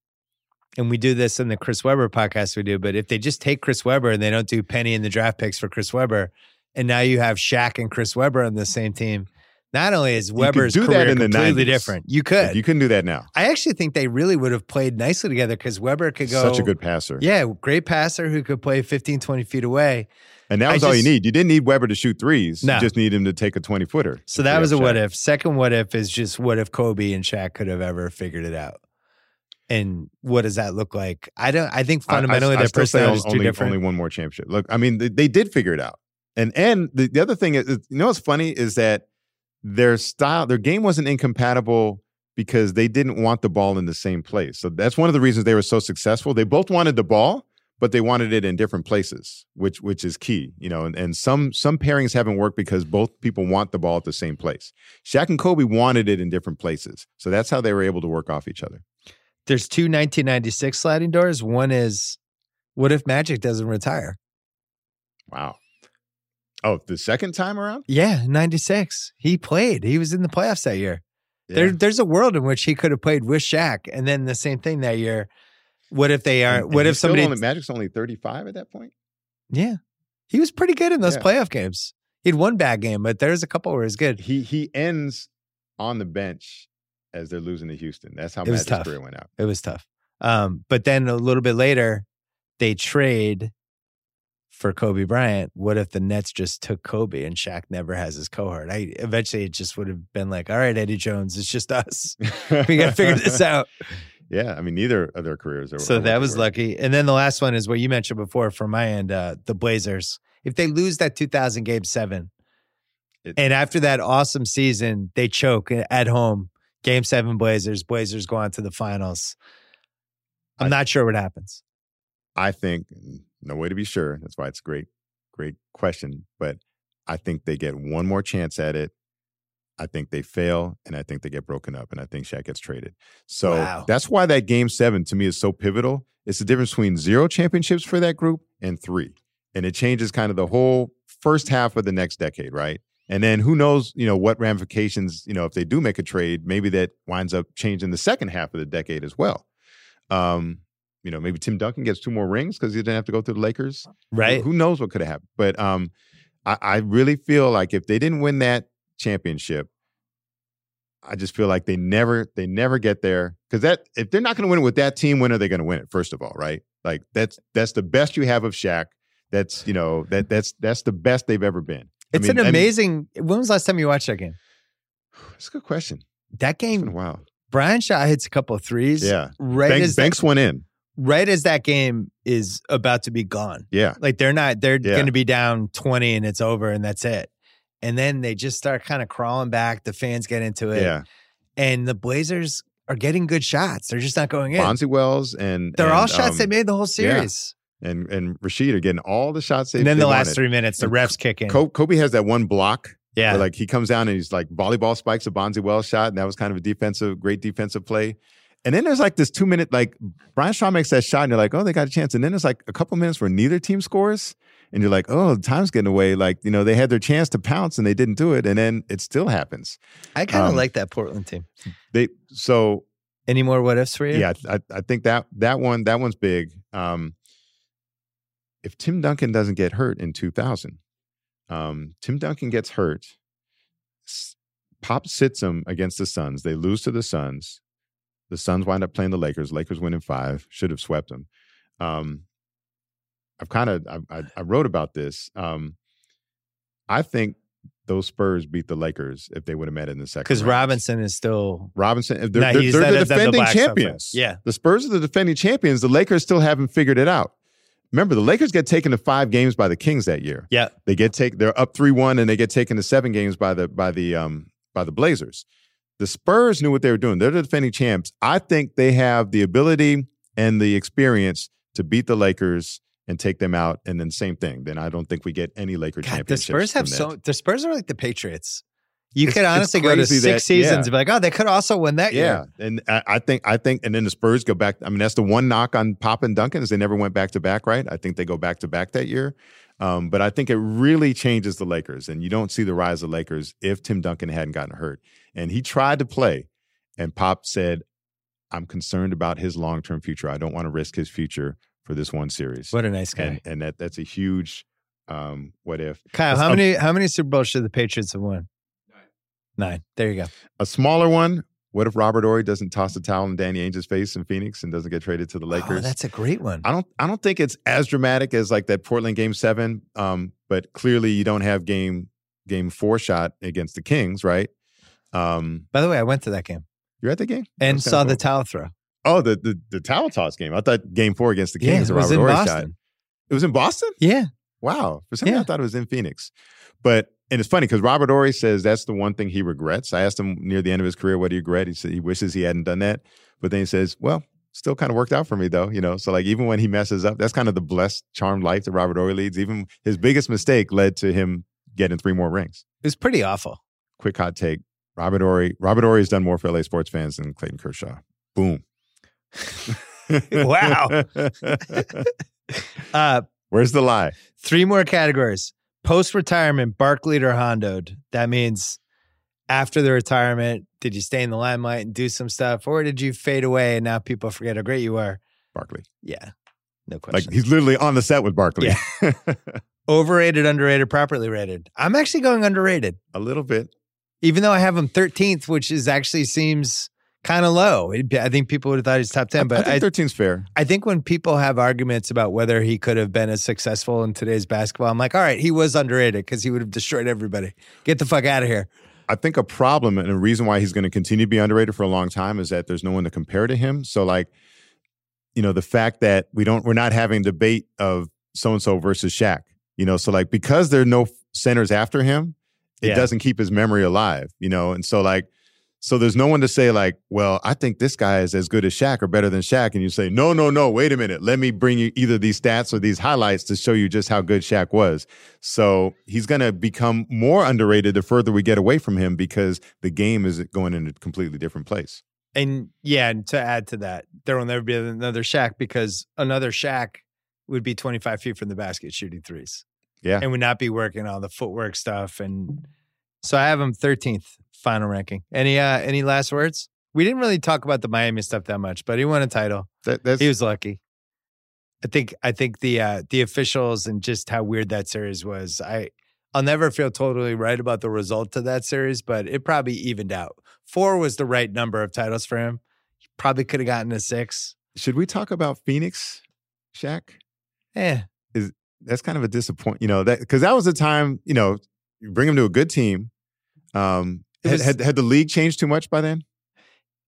And we do this in the Chris Webber podcast we do, but if they just take Chris Webber and they don't do Penny in the draft picks for Chris Webber, and now you have Shaq and Chris Webber on the same team, not only is Webber's do that career in the completely 90s. different, you could. you couldn't do that now. I actually think they really would have played nicely together because Webber could go. Such a good passer. Yeah, great passer who could play 15, 20 feet away. And that I was all you need. You didn't need Webber to shoot threes. No. You just need him to take a 20 footer. So that was a what if. Second what if is just what if Kobe and Shaq could have ever figured it out. And what does that look like? I don't I think fundamentally their personality is too only, different. Only one more championship. Look, I mean, they, they did figure it out. And and the, the other thing is- you know what's funny is that their style, their game wasn't incompatible because they didn't want the ball in the same place. So that's one of the reasons they were so successful. They both wanted the ball, but they wanted it in different places, which which is key. You know, and, and some some pairings haven't worked because both people want the ball at the same place. Shaq and Kobe wanted it in different places. So that's how they were able to work off each other. There's two 1996 sliding doors. One is what if Magic doesn't retire? Wow. Oh, the second time around? Yeah, 96. He played. He was in the playoffs that year. There, there's a world in which he could have played with Shaq, and then the same thing that year. What if they aren't? and What he's if somebody? only, Magic's only 35 at that point? yeah, he was pretty good in those Yeah. playoff games. He'd one bad game, but there's a couple where he's good. He he ends on the bench as they're losing to Houston. That's how It was Magic's tough. career went out. It was tough. Um, but then a little bit later, they trade for Kobe Bryant. What if the Nets just took Kobe and Shaq never has his cohort? I eventually it just would have been like, all right, Eddie Jones, it's just us. we got to figure this out. Yeah, I mean, neither of their careers are. So that was lucky. And then the last one is what you mentioned before from my end, uh, the Blazers. If they lose that 2000 game seven, It- and after that awesome season, they choke at home, game seven Blazers, Blazers go on to the finals. I'm I- not sure what happens. I think no way to be sure. That's why it's a great, great question. But I think they get one more chance at it. I think they fail, and I think they get broken up, and I think Shaq gets traded. So Wow. that's why that game seven to me is so pivotal. It's the difference between zero championships for that group and three, and it changes kind of the whole first half of the next decade, right? And then who knows, you know, what ramifications, you know, if they do make a trade, maybe that winds up changing the second half of the decade as well. Um, you know, maybe Tim Duncan gets two more rings because he didn't have to go to the Lakers. Right. Who knows what could have happened? But um, I, I really feel like if they didn't win that championship, I just feel like they never they never get there because that if they're not going to win it with that team, when are they going to win it? First of all, right? Like that's that's the best you have of Shaq. That's you know that that's that's the best they've ever been. I It's mean- an I mean- amazing. when was the last time you watched that game? It's a good question. That It's been a game, while. Brian Shaw hits a couple of threes. Yeah, Right Banks, Banks went in. Right as that game is about to be gone. Yeah, Like they're not, they're Yeah. going to be down 20 and it's over and that's it. And then they just start kind of crawling back. The fans get into it. yeah. And the Blazers are getting good shots. They're just not going in. Bonzi Wells and They're all shots um, they made the whole series. and and Rasheed are getting all the shots they. and then they the last three minutes, the And refs kick in. Kobe, has that one block yeah. like he comes down and he's like volleyball spikes a Bonzi Wells shot, and that was kind of a defensive, great defensive play. And then there's like this two minute like Brian Shaw makes that shot, and you're like, oh, they got a chance. And then there's like a couple minutes where neither team scores, and you're like, oh, time's getting away. Like you know they had their chance to pounce and they didn't do it, and then it still happens. I kind of um, like that Portland team. They so Any more what ifs for you? yeah, I, I think that that one that one's big. Um, if Tim Duncan doesn't get hurt in 2000, um, Tim Duncan gets hurt. Pop sits him against the Suns. They lose to the Suns. The Suns wind up playing the Lakers. Lakers win in five. Should have swept them. Um, I've kind of I, I, I wrote about this. Um, I think those Spurs beat the Lakers if they would have met in the second. Because. Robinson is still. Robinson, they're, they're, they're the the defending stuff, champions. yeah. The Spurs are the defending champions. The Lakers still haven't figured it out. Remember, the Lakers get taken to five games by the Kings that year. Yeah. They get take they're up three one and they get taken to seven games by the by the um by the Blazers. The Spurs knew what they were doing. They're the defending champs. I think they have the ability and the experience to beat the Lakers and take them out. And then same thing. Then I don't think we get any Laker God, the. Spurs have so. The Spurs are like the Patriots. You It's- could honestly go to six that- seasons yeah. and be like, oh, they could also win that Yeah, year. and I, I think I think, and then the Spurs go back. I mean, that's the one knock on Pop and Duncan is they never went back to back. Right? I think they go back to back that year. Um, but I think it really changes the Lakers, and you don't see the rise of Lakers if Tim Duncan hadn't gotten hurt. And he tried to play, and Pop said, "I'm concerned about his long term future. I don't want to risk his future for this one series." What a nice guy. and and that that's a huge um, what if. Kyle, how a- many how many Super Bowls should the Patriots have won? Nine. There you go. A smaller one. What if Robert Horry doesn't toss the towel in Danny Ainge's face in Phoenix and doesn't get traded to the Lakers? Oh, that's a great one. I don't I don't think it's as dramatic as like that Portland game seven. Um, but clearly you don't have game game four shot against the Kings, right? Um, By the way, I went to that game you're at the game and saw kinda the cool. towel throw. oh the, the the towel toss game. I thought game four against the Kings. Yeah, it was Robert in Horry shot. Boston. It was in Boston. Yeah. Wow. For some reason, Yeah. I thought it was in Phoenix. But and it's funny because Robert Horry says that's the one thing he regrets. I asked him near the end of his career what he regret. He said he wishes he hadn't done that. But then he says, "Well, still kind of worked out for me though." You know, so like even when he messes up, that's kind of the blessed, charmed life that Robert Horry leads. Even his biggest mistake led to him getting three more rings. It was pretty awful. Quick hot take: Robert Horry. Robert Horry has done more for LA sports fans than Clayton Kershaw. Boom. Wow. Uh, Where's the lie? three more categories. Post retirement, Barkley or Hondoed. That means after the retirement, did you stay in the limelight and do some stuff, or did you fade away and now people forget how great you are? Barkley. Yeah, no question. Like he's literally on the set with Barkley. Yeah. Overrated, underrated, properly rated. I'm actually going underrated, a little bit. Even though I have him 13th, which is actually seems kind of low. I think people would have thought he's top 10, I but I, think 13's fair. I think when people have arguments about whether he could have been as successful in today's basketball, I'm like, all right, he was underrated because he would have destroyed everybody. Get the fuck out of here. I think a problem and a reason why he's going to continue to be underrated for a long time is that there's no one to compare to him. So like, you know, the fact that we don't we're not having debate of so and so versus Shaq. You know, so like because there are no centers after him, it Yeah. doesn't keep his memory alive. You know, and so like, so there's no one to say like, well, I think this guy is as good as Shaq or better than Shaq, and you say, no, no, no, wait a minute, let me bring you either these stats or these highlights to show you just how good Shaq was. So he's going to become more underrated the further we get away from him because the game is going in a completely different place. And yeah, and to add to that, there will never be another Shaq because another Shaq would be 25 feet from the basket shooting threes. Yeah. And would not be working on the footwork stuff. And so I have him 13th final ranking. Any uh any last words? We didn't really talk about the Miami stuff that much, but he won a title. That, that's He was lucky. I think I think the uh the officials and just how weird that series was. I I'll never feel totally right about the result of that series, but it probably evened out. Four was the right number of titles for him. He probably could have gotten a six. should we talk about Phoenix, Shaq? Eh. That's kind of a disappoint, you know, that because that was a time, you know, you bring him to a good team. Um, It had, was- had had the league changed too much by then?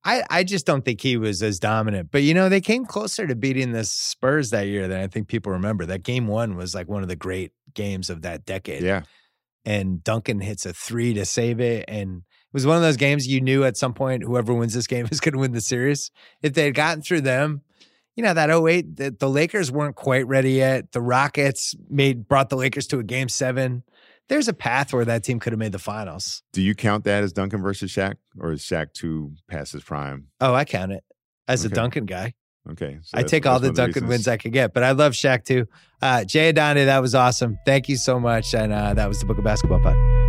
I, I just don't think he was as dominant. But you know, they came closer to beating the Spurs that year than I think people remember. That game one was like one of the great games of that decade. Yeah, and Duncan hits a three to save it. And it was one of those games you knew at some point whoever wins this game is going to win the series. If they had gotten through them, you know, that 08, the, the Lakers weren't quite ready yet. The Rockets made brought the Lakers to a game seven. There's a path where that team could have made the finals. do you count that as Duncan versus Shaq, or is Shaq too past his prime? Oh, I count it as a Duncan guy. Okay, so I take all the Duncan reasons. wins I could get, but I love Shaq too. Uh, J.A. Adande, that was awesome. Thank you so much. And uh, that was the Book of Basketball Pod.